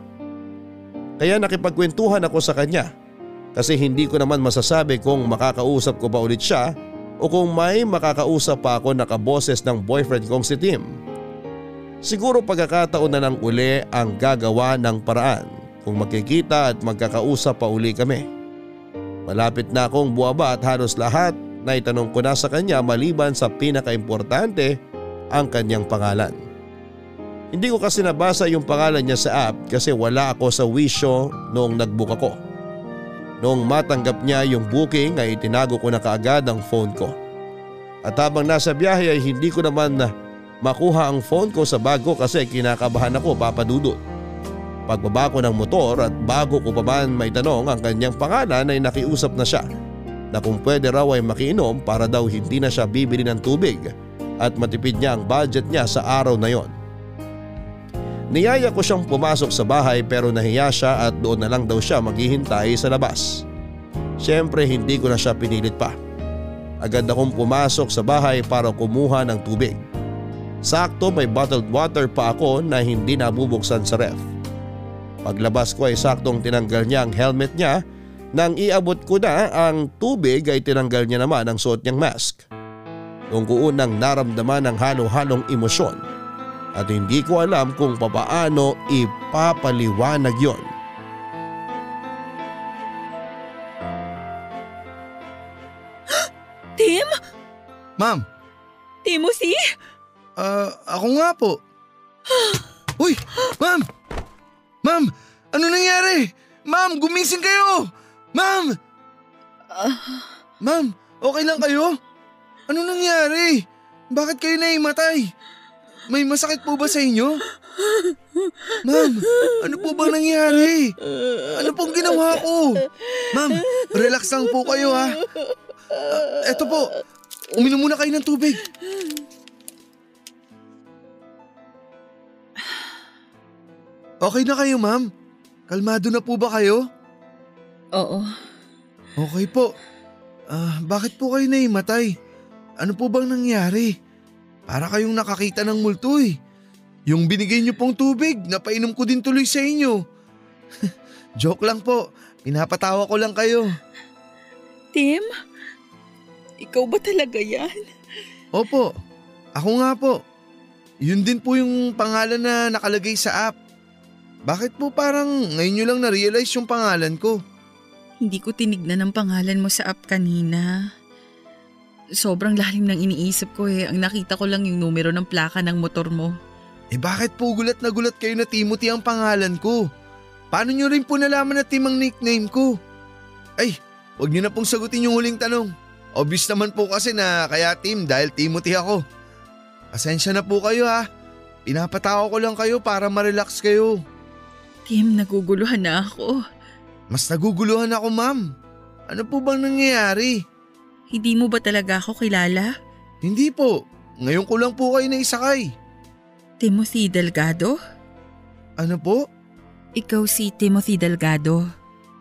Kaya nakipagkwentuhan ako sa kanya kasi hindi ko naman masasabi kung makakausap ko pa ulit siya o kung may makakausap pa ako na kaboses ng boyfriend kong si Tim. Siguro pagkakataon na ng uli ang gagawa ng paraan kung magkikita at magkakausap pa uli kami. Malapit na akong buwaba at halos lahat na itanong ko na sa kanya maliban sa pinakaimportante ang kanyang pangalan. Hindi ko kasi nabasa yung pangalan niya sa app kasi wala ako sa wisyo noong nagbook ako. Noong matanggap niya yung booking ay itinago ko na kaagad ang phone ko. At habang nasa biyahe ay hindi ko naman na makuha ang phone ko sa bago kasi kinakabahan ako papadudot. Pagbaba ko ng motor at bago ko pa man may tanong ang kanyang pangalan ay nakiusap na siya na kung pwede raw ay makiinom para daw hindi na siya bibili ng tubig at matipid niya ang budget niya sa araw na yon. Niyaya ko siyang pumasok sa bahay pero nahiya siya at doon na lang daw siya maghihintay sa labas. Siyempre hindi ko na siya pinilit pa. Agad akong pumasok sa bahay para kumuha ng tubig. Sakto may bottled water pa ako na hindi nabubuksan sa ref. Paglabas ko ay saktong tinanggal niya ang helmet niya nang iabot ko na ang tubig ay tinanggal niya naman ang suot niyang mask. Noong ko unang naramdaman ang halo-halong emosyon at hindi ko alam kung papaano ipapaliwanag yon. Tim? Ma'am, Timothy? ah, ako nga po. Uy, ma'am! Ma'am, ano nangyari? Ma'am, gumising kayo! Ma'am! Ma'am, okay lang kayo? Ano nangyari? Bakit kayo naimatay? May masakit po ba sa inyo? Ma'am, ano po bang nangyari? Ano pong ginawa ko? Ma'am, relax lang po kayo ha. Ah, eto po, uminom muna kayo ng tubig. Okay na kayo ma'am? Kalmado na po ba kayo? Oo. Okay po. Ah, bakit po kayo naimatay? Ano po bang nangyari? Para kayong nakakita ng multo eh. Yung binigay niyo pong tubig, napainom ko din tuloy sa inyo. Joke lang po. Pinapatawa ko lang kayo. Tim? Ikaw ba talaga yan? Opo, ako nga po. Yun din po yung pangalan na nakalagay sa app. Bakit po parang ngayon nyo lang na-realize yung pangalan ko? Hindi ko tinignan ang pangalan mo sa app kanina. Sobrang lalim ng iniisip ko eh. Ang nakita ko lang yung numero ng plaka ng motor mo. Eh bakit po gulat na gulat kayo na Timothy ang pangalan ko? Paano nyo rin po nalaman na Tim ang nickname ko? Ay, wag nyo na pong sagutin yung huling tanong. Obvious naman po kasi na kaya Tim dahil Timothy ako. Asensya na po kayo ha. Pinapatawa ko lang kayo para ma-relax kayo. Tim, naguguluhan na ako. Mas naguguluhan ako ma'am. Ano po bang nangyayari? Hindi mo ba talaga ako kilala? Hindi po. Ngayon ko lang po kayo naisakay. Timothy Delgado? Ano po? Ikaw si Timothy Delgado.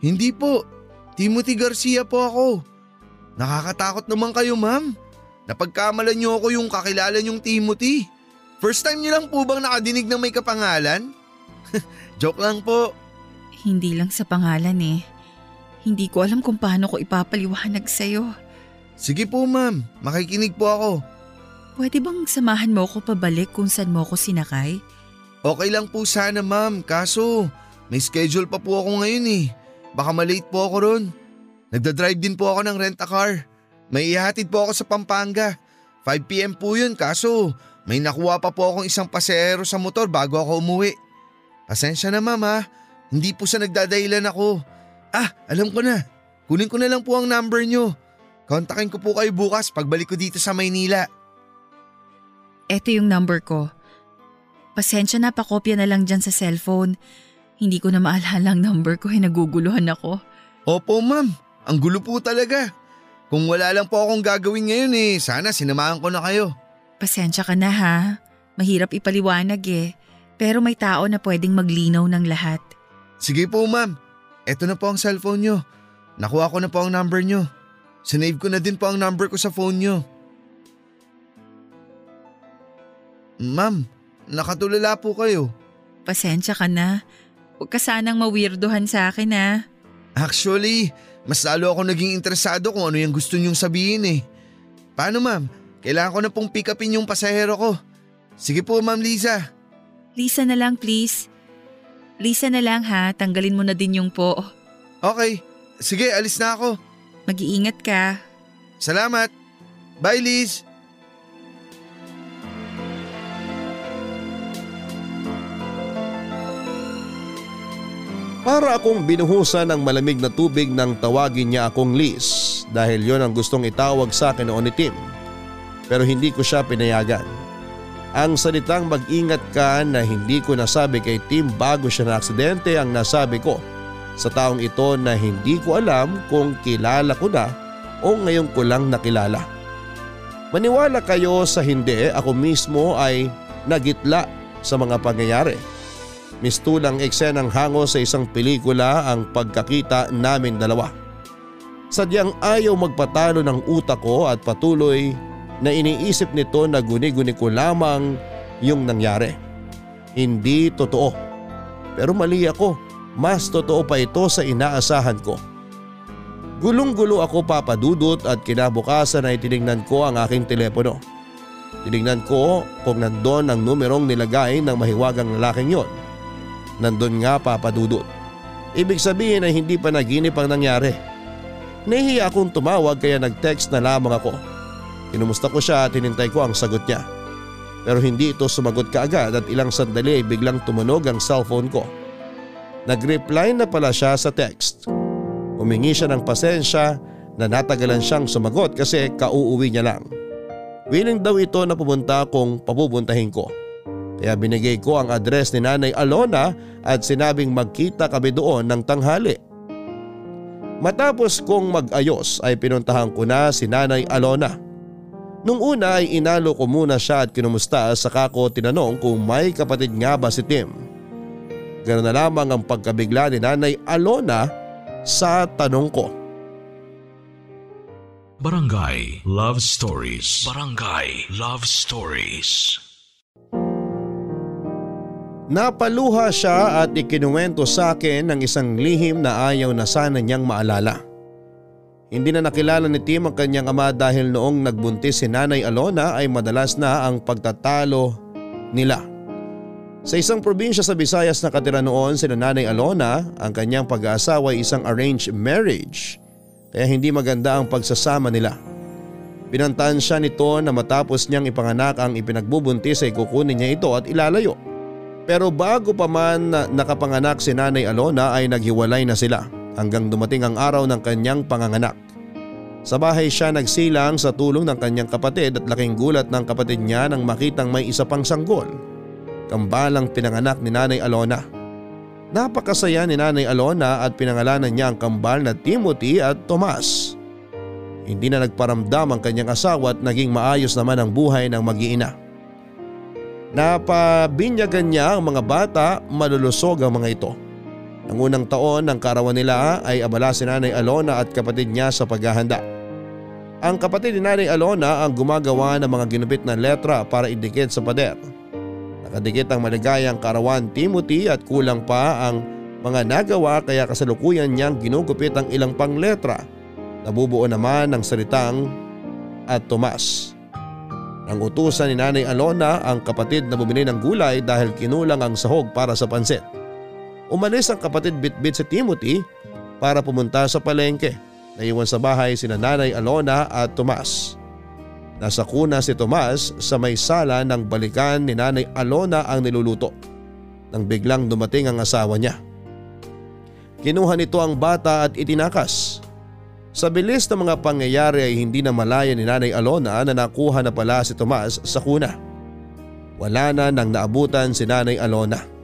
Hindi po. Timothy Garcia po ako. Nakakatakot naman kayo ma'am. Napagkamalan niyo ako yung kakilala niyong Timothy. First time niyo lang po bang nakadinig na may kapangalan? Joke lang po. Hindi lang sa pangalan eh. Hindi ko alam kung paano ko ipapaliwanag sa'yo. Sige po ma'am, makikinig po ako. Pwede bang samahan mo ako pabalik kung saan mo ako sinakay? Okay lang po sana ma'am, kaso may schedule pa po ako ngayon eh. Baka malate po ako ron. Nagdadrive din po ako ng rent-a-car. May ihatid po ako sa Pampanga. 5pm po yun kaso may nakuha pa po akong isang pasahero sa motor bago ako umuwi. Pasensya na ma'am ha, hindi po sa nagdadahilan ako. Ah, alam ko na. Kunin ko na lang po ang number nyo. Kontakin ko po kayo bukas pagbalik ko dito sa Maynila. Eto yung number ko. Pasensya na, pakopya na lang dyan sa cellphone. Hindi ko na maalala ang number ko, eh naguguluhan ako. Opo ma'am, ang gulo po talaga. Kung wala lang po akong gagawin ngayon eh, sana sinamahan ko na kayo. Pasensya ka na ha. Mahirap ipaliwanag eh. Pero may tao na pwedeng maglinaw ng lahat. Sige po ma'am, eto na po ang cellphone nyo. Nakuha ko na po ang number nyo. Sinave ko na din po ang number ko sa phone nyo. Ma'am, nakatulala po kayo. Pasensya ka na. Huwag ka sanang mawirdohan sa akin ha. Actually, mas lalo ako naging interesado kung ano yung gusto niyong sabihin eh. Paano ma'am? Kailangan ko na pong pick upin yung pasahero ko. Sige po ma'am Lisa. Lisa na lang please. Lisa na lang ha, tanggalin mo na din yung po. Okay, sige alis na ako. Mag-iingat ka. Salamat. Bye Liz. Para akong binuhusan ng malamig na tubig nang tawagin niya akong Liz dahil yon ang gustong itawag sa akin noon ni Tim. Pero hindi ko siya pinayagan. Ang salitang mag-ingat ka na hindi ko nasabi kay Tim bago siya na aksidente ang nasabi ko sa taong ito na hindi ko alam kung kilala ko na o ngayon ko lang nakilala. Maniwala kayo sa hindi ako mismo ay nagitla sa mga pangyayari. Mistulang eksenang hango sa isang pelikula ang pagkakita namin dalawa. Sadyang ayaw magpatalo ng utak ko at patuloy na iniisip nito na guni-guni ko lamang yung nangyari. Hindi totoo. Pero mali ako, mas totoo pa ito sa inaasahan ko. Gulong-gulo ako papadudot at kinabukasan ay tinignan ko ang aking telepono. Tinignan ko kung nandun ang numerong nilagay ng mahiwagang lalaking yon. Nandun nga papadudot. Ibig sabihin ay hindi pa naginip ang nangyari. Nahihiya akong tumawag kaya nag-text na lamang ako. Kinumusta ko siya at hinintay ko ang sagot niya. Pero hindi ito sumagot kaagad at ilang sandali ay biglang tumunog ang cellphone ko. Nag-reply na pala siya sa text. Humingi siya ng pasensya na natagalan siyang sumagot kasi kauuwi niya lang. Willing daw ito na pumunta kung papupuntahin ko. Kaya binigay ko ang address ni Nanay Alona at sinabing magkita kami doon ng tanghali. Matapos kong mag-ayos ay pinuntahan ko na si Nanay Alona. Nung una ay inalo ko muna siya at kinumusta saka ko tinanong kung may kapatid nga ba si Tim. Ganoon na lamang ang pagkabigla ni Nanay Alona sa tanong ko. Barangay Love Stories. Barangay Love Stories. Napaluha siya at ikinuwento sa akin ng isang lihim na ayaw na sana niyang maalala. Hindi na nakilala ni Tim ang kanyang ama dahil noong nagbuntis si Nanay Alona ay madalas na ang pagtatalo nila. Sa isang probinsya sa Visayas na katira noon si Nanay Alona, ang kanyang pag-aasawa ay isang arranged marriage kaya hindi maganda ang pagsasama nila. Binantaan siya nito na matapos niyang ipanganak ang ipinagbubuntis ay kukunin niya ito at ilalayo. Pero bago pa man nakapanganak si Nanay Alona ay naghiwalay na sila hanggang dumating ang araw ng kanyang panganganak. Sa bahay siya nagsilang sa tulong ng kanyang kapatid at laking gulat ng kapatid niya nang makitang may isa pang sanggol. Kambalang pinanganak ni Nanay Alona. Napakasaya ni Nanay Alona at pinangalanan niya ang kambal na Timothy at Tomas. Hindi na nagparamdam ang kanyang asawa at naging maayos naman ang buhay ng mag-iina. Napabinyagan niya ang mga bata, malulusog ang mga ito. Ang unang taon ng karawan nila ay abala si Nanay Alona at kapatid niya sa paghahanda. Ang kapatid ni Nanay Alona ang gumagawa ng mga ginupit na letra para idikit sa pader. Nakadikit ang maligayang karawan Timothy at kulang pa ang mga nagawa kaya kasalukuyan niyang ginugupit ang ilang pang letra. Nabubuo naman ng salitang at Tomas. Nang utusan ni Nanay Alona ang kapatid na bumili ng gulay dahil kinulang ang sahog para sa pansit. Umalis ang kapatid bitbit si Timothy para pumunta sa palengke. Naiwan sa bahay sina Nanay Alona at Tomas. Nasa kuna si Tomas sa may sala ng balikan ni Nanay Alona ang niluluto. Nang biglang dumating ang asawa niya. Kinuha nito ang bata at itinakas. Sa bilis ng mga pangyayari ay hindi na malaya ni Nanay Alona na nakuha na pala si Tomas sa kuna. Wala na nang naabutan si Nanay Alona.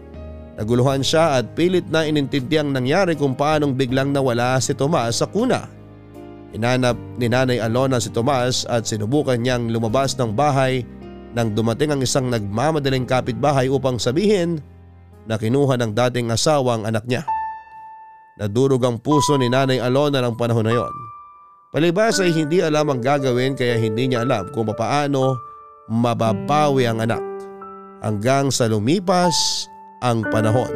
Naguluhan siya at pilit na inintindiang nangyari kung paanong biglang nawala si Tomas sa kuna. Inanap ni Nanay Alona si Tomas at sinubukan niyang lumabas ng bahay nang dumating ang isang nagmamadaling kapitbahay upang sabihin na kinuha ng dating asawa ang anak niya. Nadurog ang puso ni Nanay Alona ng panahon na yon. Palibas ay hindi alam ang gagawin kaya hindi niya alam kung paano mababawi ang anak. Hanggang sa lumipas ang panahon.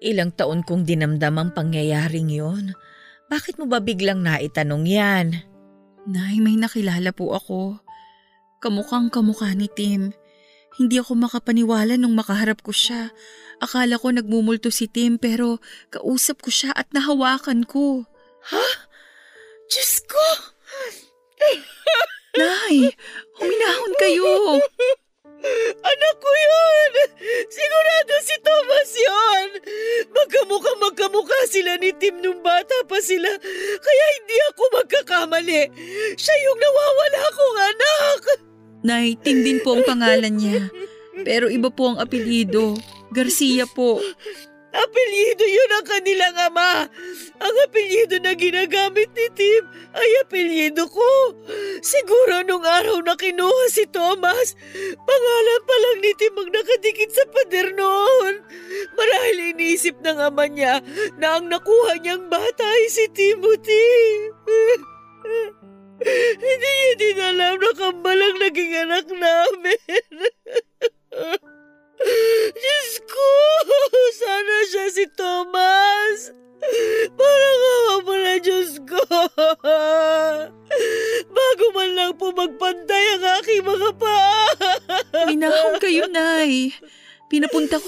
Ilang taon kong dinamdam ang pangyayaring yon. Bakit mo ba biglang naitanong yan? Nay, may nakilala po ako. Kamukhang kamukha ni Tim. Hindi ako makapaniwala nung makaharap ko siya. Akala ko nagmumulto si Tim pero kausap ko siya at nahawakan ko. Ha? Diyos ko! Nay, huminahon kayo. Anak ko yun! Sigurado si Thomas yun! Magkamukha magkamukha sila ni Tim nung bata pa sila, kaya hindi ako magkakamali. Siya yung nawawala kong anak! Nay, Tim din po ang pangalan niya. Pero iba po ang apelido. Garcia po. Apelyido yun ang kanilang ama. Ang apelyido na ginagamit ni Tim ay apelyido ko. Siguro nung araw na kinuha si Thomas, pangalan pa lang ni Tim ang nakadikit sa pader noon. Marahil iniisip ng ama niya na ang nakuha niyang bata ay si Timothy. Hindi niya din alam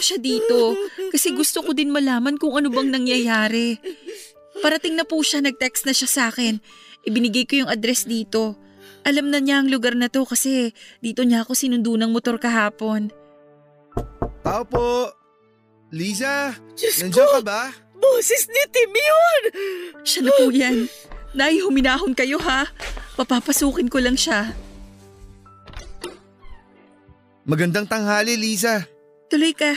siya dito kasi gusto ko din malaman kung ano bang nangyayari. Parating na po siya, nag-text na siya sa akin. Ibinigay ko yung address dito. Alam na niya ang lugar na to kasi dito niya ako sinundo ng motor kahapon. Tao po! Lisa! Diyos Nandiyan ko! ka ba? Boses ni Tim yun! Siya na po yan. Nay, huminahon kayo ha. Papapasukin ko lang siya. Magandang tanghali, Lisa. Tuloy ka.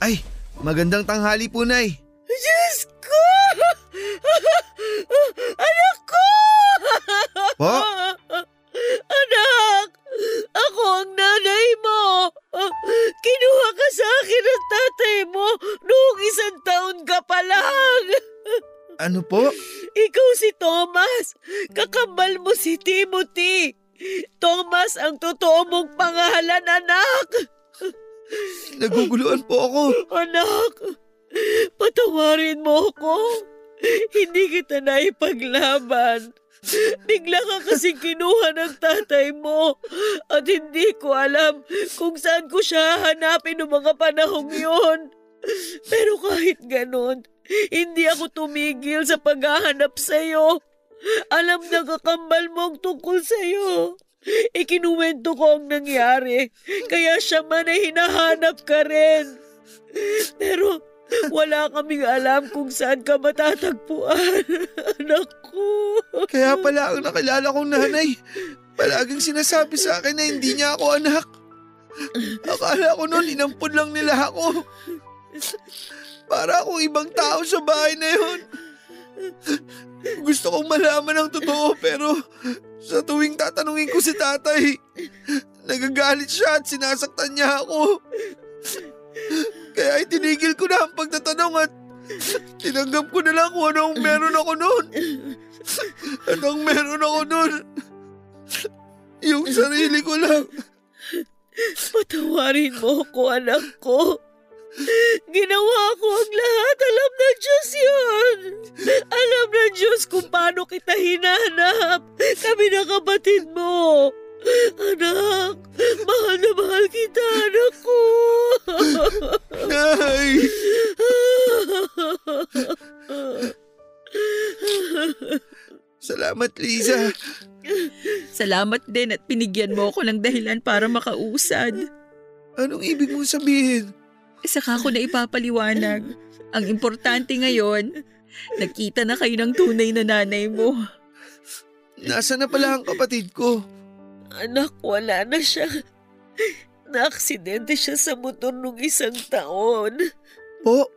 Ay, magandang tanghali po, Nay. Diyos ko! Anak ko! Po? Anak! Ako ang nanay mo! Kinuha ka sa akin ng tatay mo noong isang taon ka pa lang! Ano po? Ikaw si Thomas! Kakambal mo si Timothy! Thomas ang totoo mong pangalan, anak! Naguguluhan po ako. Anak, patawarin mo ako. Hindi kita naipaglaban. Bigla ka kasi kinuha ng tatay mo at hindi ko alam kung saan ko siya hanapin noong mga panahong yon. Pero kahit ganon, hindi ako tumigil sa paghahanap sa'yo. Alam na kakambal mo ang tungkol sa'yo. Ikinuwento ko ang nangyari. Kaya siya man ay hinahanap ka rin. Pero wala kaming alam kung saan ka matatagpuan. Anak ko. Kaya pala ang nakilala kong nanay, palaging sinasabi sa akin na hindi niya ako anak. Akala ko noon inampun lang nila ako. Para akong ibang tao sa bahay na yun. Gusto kong malaman ang totoo pero sa tuwing tatanungin ko si tatay, nagagalit siya at sinasaktan niya ako. Kaya itinigil ko na ang pagtatanong at tinanggap ko na lang kung ano ang meron ako noon. At ang meron ako noon, yung sarili ko lang. Patawarin mo ako, anak ko. Ginawa ko ang lahat. Alam ng Diyos yun. Alam ng Diyos kung paano kita hinanap. Kami na kapatid mo. Anak, mahal na mahal kita, anak ko. Nay! Salamat, Liza. Salamat din at pinigyan mo ako ng dahilan para makausad. Anong ibig mong sabihin? Saka ko na ipapaliwanag. Ang importante ngayon, nakita na kayo ng tunay na nanay mo. Nasa na pala ang kapatid ko? Anak, wala na siya. Naaksidente siya sa motor nung isang taon. Po?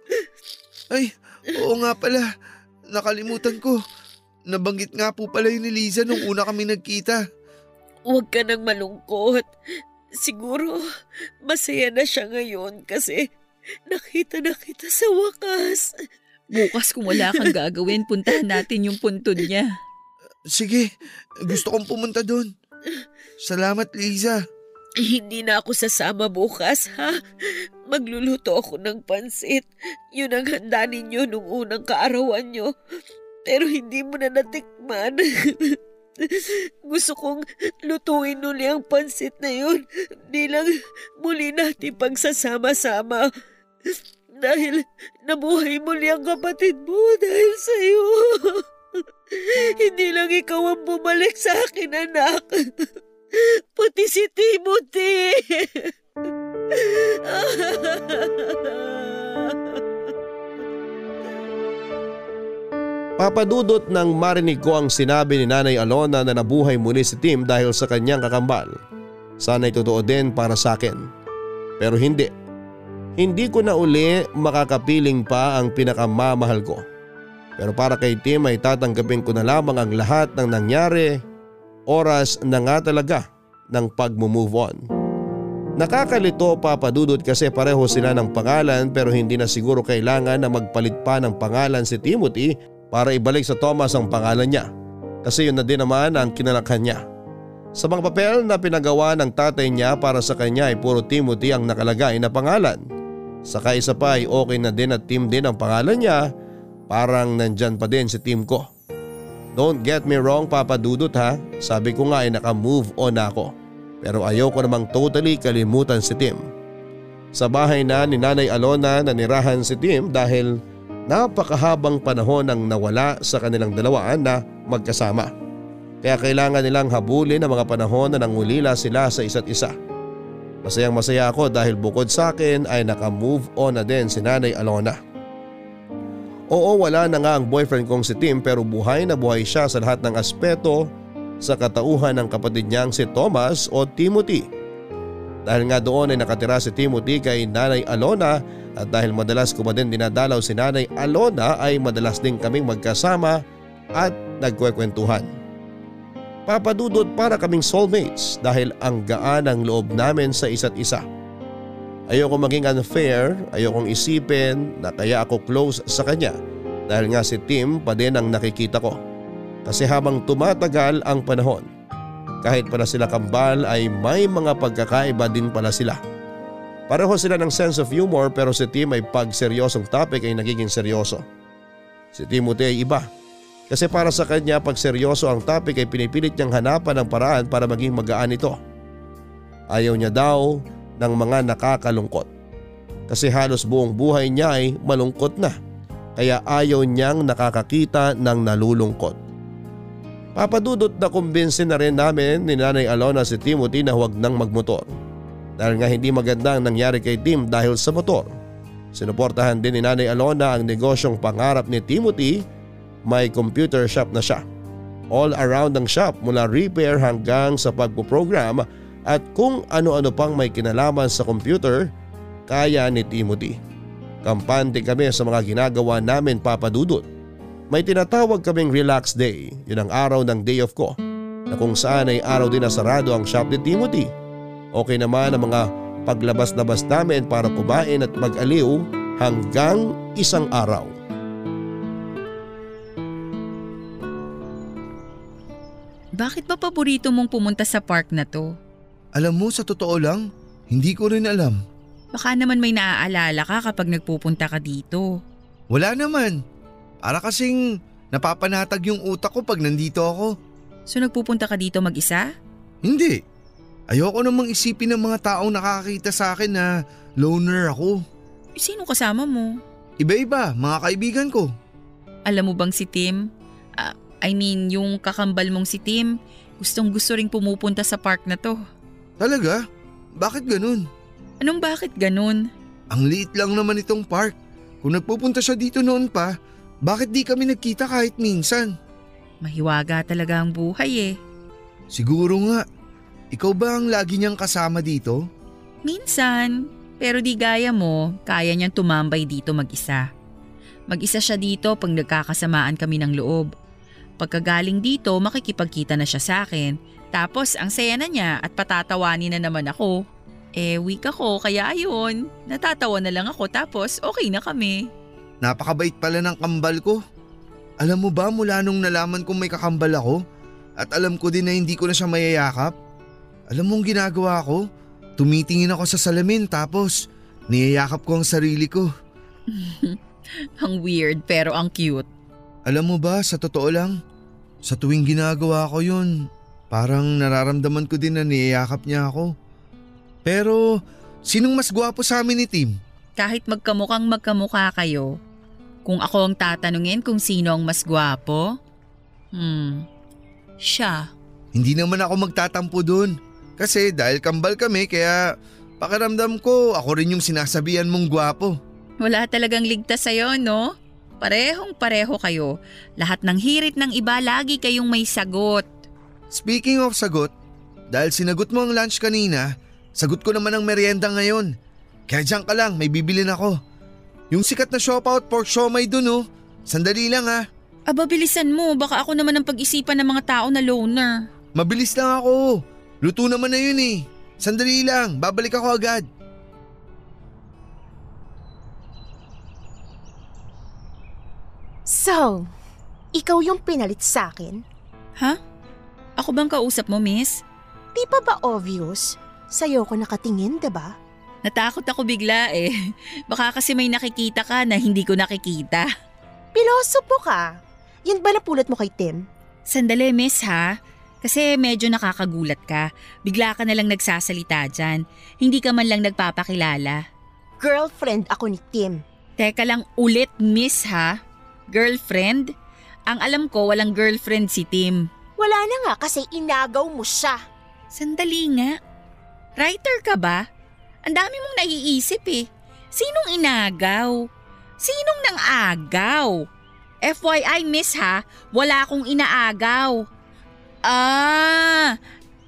Ay, oo nga pala. Nakalimutan ko. Nabanggit nga po pala yun ni Liza nung una kami nagkita. Huwag ka nang malungkot. Siguro, masaya na siya ngayon kasi nakita na kita sa wakas. Bukas kung wala kang gagawin, puntahan natin yung puntod niya. Sige, gusto kong pumunta doon. Salamat, Liza. Hindi na ako sasama bukas, ha? Magluluto ako ng pansit. Yun ang handa ninyo nung unang kaarawan nyo. Pero hindi mo na natikman. Gusto kong lutuin uli ang pansit na yun bilang muli natin pagsasama-sama. Dahil nabuhay muli ang kapatid mo dahil sa'yo. Hindi lang ikaw ang bumalik sa akin, anak. Pati si Timothy. Papadudot nang marinig ko ang sinabi ni Nanay Alona na nabuhay muli si Tim dahil sa kanyang kakambal. Sana'y totoo din para sa akin. Pero hindi. Hindi ko na uli makakapiling pa ang pinakamamahal ko. Pero para kay Tim ay tatanggapin ko na lamang ang lahat ng nangyari. Oras na nga talaga ng pag-move on. Nakakalito papadudot kasi pareho sila ng pangalan pero hindi na siguro kailangan na magpalit pa ng pangalan si Timothy para ibalik sa Thomas ang pangalan niya kasi yun na din naman ang kinalakhan niya. Sa mga papel na pinagawa ng tatay niya para sa kanya ay puro Timothy ang nakalagay na pangalan. Saka isa pa ay okay na din at Tim din ang pangalan niya parang nandyan pa din si Tim ko. Don't get me wrong Papa Dudut ha, sabi ko nga ay naka-move on ako. Pero ayoko namang totally kalimutan si Tim. Sa bahay na ni Nanay Alona nanirahan si Tim dahil napakahabang panahon ang nawala sa kanilang dalawaan na magkasama. Kaya kailangan nilang habulin ang mga panahon na nangulila sila sa isa't isa. Masayang masaya ako dahil bukod sa akin ay naka-move on na din si Nanay Alona. Oo wala na nga ang boyfriend kong si Tim pero buhay na buhay siya sa lahat ng aspeto sa katauhan ng kapatid niyang si Thomas o Timothy. Dahil nga doon ay nakatira si Timothy kay Nanay Alona at dahil madalas ko ba din dinadalaw si Nanay Alona ay madalas din kaming magkasama at nagkwekwentuhan. Papadudot para kaming soulmates dahil ang gaan ang loob namin sa isa't isa. Ayoko maging unfair, ayokong isipin na kaya ako close sa kanya dahil nga si Tim pa din ang nakikita ko. Kasi habang tumatagal ang panahon, kahit pala sila kambal ay may mga pagkakaiba din pala sila. Pareho sila ng sense of humor pero si Tim ay pag seryosong topic ay nagiging seryoso. Si Timothy ay iba. Kasi para sa kanya pag seryoso ang topic ay pinipilit niyang hanapan ng paraan para maging magaan ito. Ayaw niya daw ng mga nakakalungkot. Kasi halos buong buhay niya ay malungkot na. Kaya ayaw niyang nakakakita ng nalulungkot. Papadudot na kumbinsin na rin namin ni Nanay Alona si Timothy na huwag nang magmotor. Dahil nga hindi maganda ang nangyari kay Tim dahil sa motor. Sinuportahan din ni Nanay Alona ang negosyong pangarap ni Timothy, may computer shop na siya. All around ang shop mula repair hanggang sa pagpo-program at kung ano-ano pang may kinalaman sa computer, kaya ni Timothy. Kampante kami sa mga ginagawa namin papadudot. May tinatawag kaming relax day, yun ang araw ng day off ko, na kung saan ay araw din na sarado ang shop ni Timothy. Okay naman ang mga paglabas-labas namin para kumain at mag-aliw hanggang isang araw. Bakit ba paborito mong pumunta sa park na to? Alam mo, sa totoo lang, hindi ko rin alam. Baka naman may naaalala ka kapag nagpupunta ka dito. Wala naman. Para kasing napapanatag yung utak ko pag nandito ako. So nagpupunta ka dito mag-isa? Hindi. Ayoko namang isipin ng mga taong nakakakita sa akin na loner ako. Eh, Sino kasama mo? Iba-iba, mga kaibigan ko. Alam mo bang si Tim? Ah, I mean, yung kakambal mong si Tim, gustong gusto ring pumupunta sa park na to. Talaga? Bakit ganun? Anong bakit ganun? Ang liit lang naman itong park. Kung nagpupunta siya dito noon pa, bakit di kami nagkita kahit minsan? Mahiwaga talaga ang buhay eh. Siguro nga. Ikaw ba ang lagi niyang kasama dito? Minsan, pero di gaya mo, kaya niyang tumambay dito mag-isa. Mag-isa siya dito pag nagkakasamaan kami ng loob. Pagkagaling dito, makikipagkita na siya sa akin. Tapos ang saya na niya at patatawanin na naman ako. Eh, weak ako kaya ayun. Natatawa na lang ako tapos okay na kami. Napakabait pala ng kambal ko. Alam mo ba mula nung nalaman kong may kakambal ako at alam ko din na hindi ko na siya mayayakap? Alam mong ginagawa ko? Tumitingin ako sa salamin tapos niyayakap ko ang sarili ko. Ang weird pero ang cute. Alam mo ba, sa totoo lang, sa tuwing ginagawa ko yun, parang nararamdaman ko din na niyayakap niya ako. Pero, sinong mas gwapo sa amin ni Tim? Kahit magkamukhang magkamukha kayo, kung ako ang tatanungin kung sino ang mas gwapo, hmm, siya. Hindi naman ako magtatampo dun. Kasi dahil kambal kami kaya pakiramdam ko ako rin yung sinasabihan mong gwapo. Wala talagang ligtas sa'yo, no? Parehong pareho kayo. Lahat ng hirit ng iba lagi kayong may sagot. Speaking of sagot, dahil sinagot mo ang lunch kanina, sagot ko naman ang merienda ngayon. Kaya diyan ka lang, may bibilin ako. Yung sikat na shop-out pork siomay dun oh. Sandali lang ha. Aba, bilisan mo. Baka ako naman ang pag-isipan ng mga tao na loner. Mabilis lang ako. Luto naman na yun eh. Sandali lang, babalik ako agad. So, ikaw yung pinalit sa akin? Ha? Ako bang kausap mo, miss? Di pa ba obvious? Sa'yo ko nakatingin, 'di ba? Natakot ako bigla eh. Baka kasi may nakikita ka na hindi ko nakikita. Pilosopo ka. Yan ba napulot mo kay Tim? Sandali, miss ha. Kasi medyo nakakagulat ka. Bigla ka na lang nagsasalita dyan. Hindi ka man lang nagpapakilala. Girlfriend ako ni Tim. Teka lang ulit, miss ha. Girlfriend? Ang alam ko, walang girlfriend si Tim. Wala na nga kasi inagaw mo siya. Sandali nga. Writer ka ba? Ang dami mong naiisip eh. Sinong inagaw? Sinong nang agaw? FYI miss ha, wala akong inaagaw. Ah,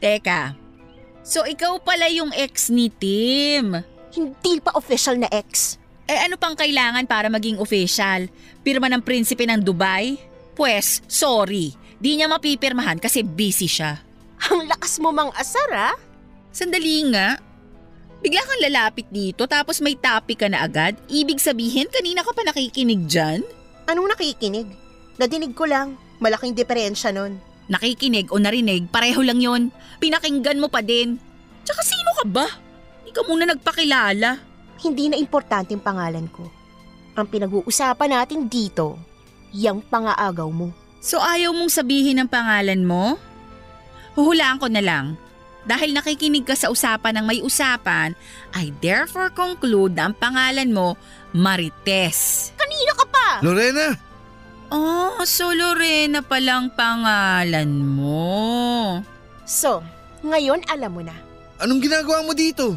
teka. So ikaw pala yung ex ni Tim. Hindi pa official na ex. Eh ano pang kailangan para maging official? Pirma ng prinsipe ng Dubai? Pwes, sorry. Di niya mapipirmahan kasi busy siya. Ang lakas mo mang asar ah. Sandali nga. Bigla kang lalapit dito tapos may topic ka na agad. Ibig sabihin kanina ka pa nakikinig dyan? Anong nakikinig? Nadinig ko lang. Malaking diferensya nun. Nakikinig o narinig, pareho lang yon. Pinakinggan mo pa din. Tsaka sino ka ba? Hindi ka muna nagpakilala. Hindi na importante yung pangalan ko. Ang pinag-uusapan natin dito, yung pangaagaw mo. So ayaw mong sabihin ang pangalan mo? Huhulaan ko na lang. Dahil nakikinig ka sa usapan ng may usapan, I therefore conclude na ang pangalan mo, Marites. Kanino ka pa? Lorena, Oh, so Lorena palang pangalan mo. So, ngayon alam mo na. Anong ginagawa mo dito?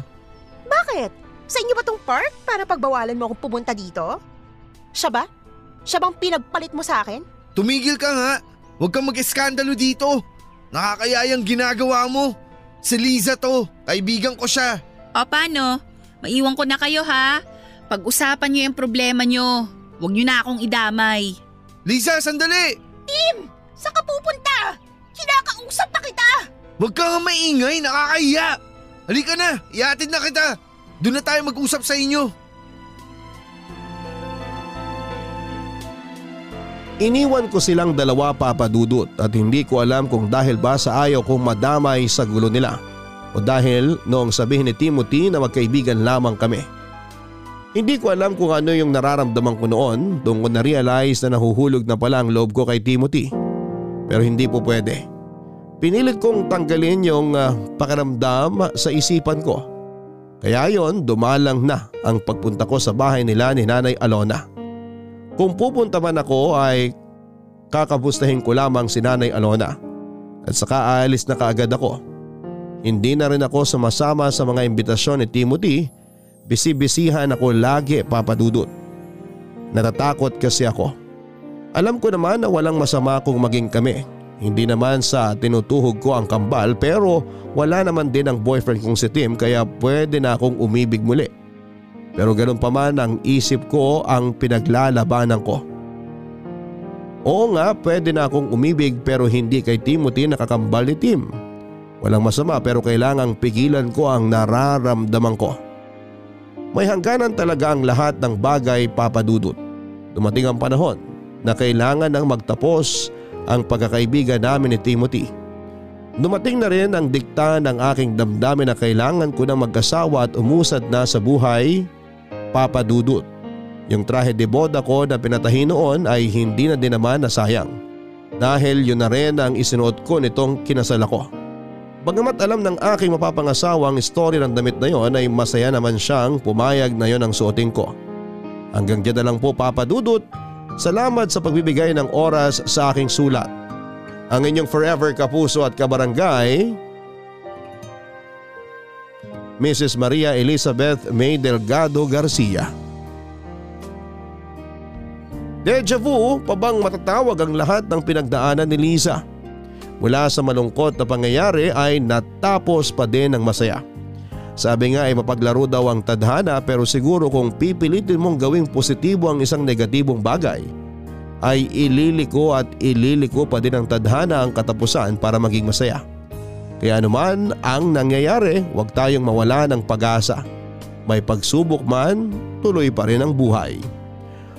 Bakit? Sa inyo ba tong park para pagbawalan mo akong pumunta dito? Siya ba? Siya bang pinagpalit mo sa akin? Tumigil ka nga. Huwag kang mag-eskandalo dito. Nakakayayang ginagawa mo. Si Liza to. Kaibigan ko siya. O paano? Maiwan ko na kayo ha. Pag-usapan niyo yung problema niyo. Huwag niyo na akong idamay. Liza, sandali! Saan ka pupunta? Kinakausap pa kita! Huwag ka nga maingay, nakakahiya! Halika na, iatid na kita! Doon na tayo mag-usap sa inyo. Iniwan ko silang dalawa papadudot at hindi ko alam kung dahil ba sa ayaw kong madamay sa gulo nila o dahil noong sabihin ni Timothy na magkaibigan lamang kami. Hindi ko alam kung ano yung nararamdaman ko noon doon ko na-realize na nahuhulog na pala ang loob ko kay Timothy. Pero hindi po pwede. Pinilit kong tanggalin yung ah, pakiramdam sa isipan ko. Kaya yon dumalang na ang pagpunta ko sa bahay nila ni Nanay Alona. Kung pupunta man ako ay kakapustahin ko lamang si Nanay Alona at saka aalis na kaagad ako. Hindi na rin ako sumasama sa mga imbitasyon ni Timothy, bisibisihan ako lagi papadudot. Natatakot kasi ako. Alam ko naman na walang masama kung maging kami. Hindi naman sa tinutuhog ko ang kambal pero wala naman din ang boyfriend kong si Tim kaya pwede na akong umibig muli. Pero ganun pa man ang isip ko ang pinaglalabanan ko. Oo nga pwede na akong umibig pero hindi kay Timothy nakakambal ni Tim. Walang masama pero kailangang pigilan ko ang nararamdaman ko. May hangganan talaga ang lahat ng bagay papadudot. Dumating ang panahon na kailangan nang magtapos ang pagkakaibigan namin ni Timothy. Dumating na rin ang dikta ng aking damdamin na kailangan ko na magkasawa at umusad na sa buhay, papadudot. Yung trahe de boda ko na pinatahi noon ay hindi na din naman nasayang. Dahil yun na rin ang isinuot ko nitong kinasal ako. Bagamat alam ng aking mapapangasawa ang story ng damit na yon ay masaya naman siyang pumayag na yon ang suotin ko. Hanggang dyan na lang po papadudot. Salamat sa pagbibigay ng oras sa aking sulat. Ang inyong forever kapuso at kabarangay, Mrs. Maria Elizabeth May Delgado Garcia. Deja vu pa bang matatawag ang lahat ng pinagdaanan ni Lisa? Mula sa malungkot na pangyayari ay natapos pa din ng masaya. Sabi nga ay mapaglaro daw ang tadhana pero siguro kung pipilitin mong gawing positibo ang isang negatibong bagay ay ililiko at ililiko pa din ang tadhana ang katapusan para maging masaya. Kaya naman ang nangyayari huwag tayong mawala ng pag-asa. May pagsubok man, tuloy pa rin ang buhay.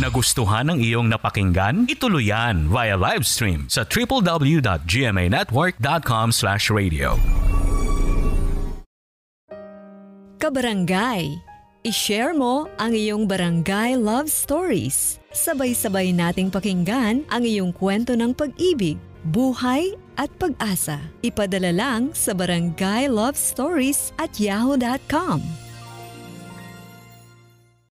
Nagustuhan ng iyong napakinggan? Ituloy yan via live stream sa www.gmanetwork.com/radio. Kabarangay, i-share mo ang iyong barangay love stories. Sabay-sabay nating pakinggan ang iyong kwento ng pag-ibig, buhay at pag-asa. Ipadala lang sa barangay at yahoo.com.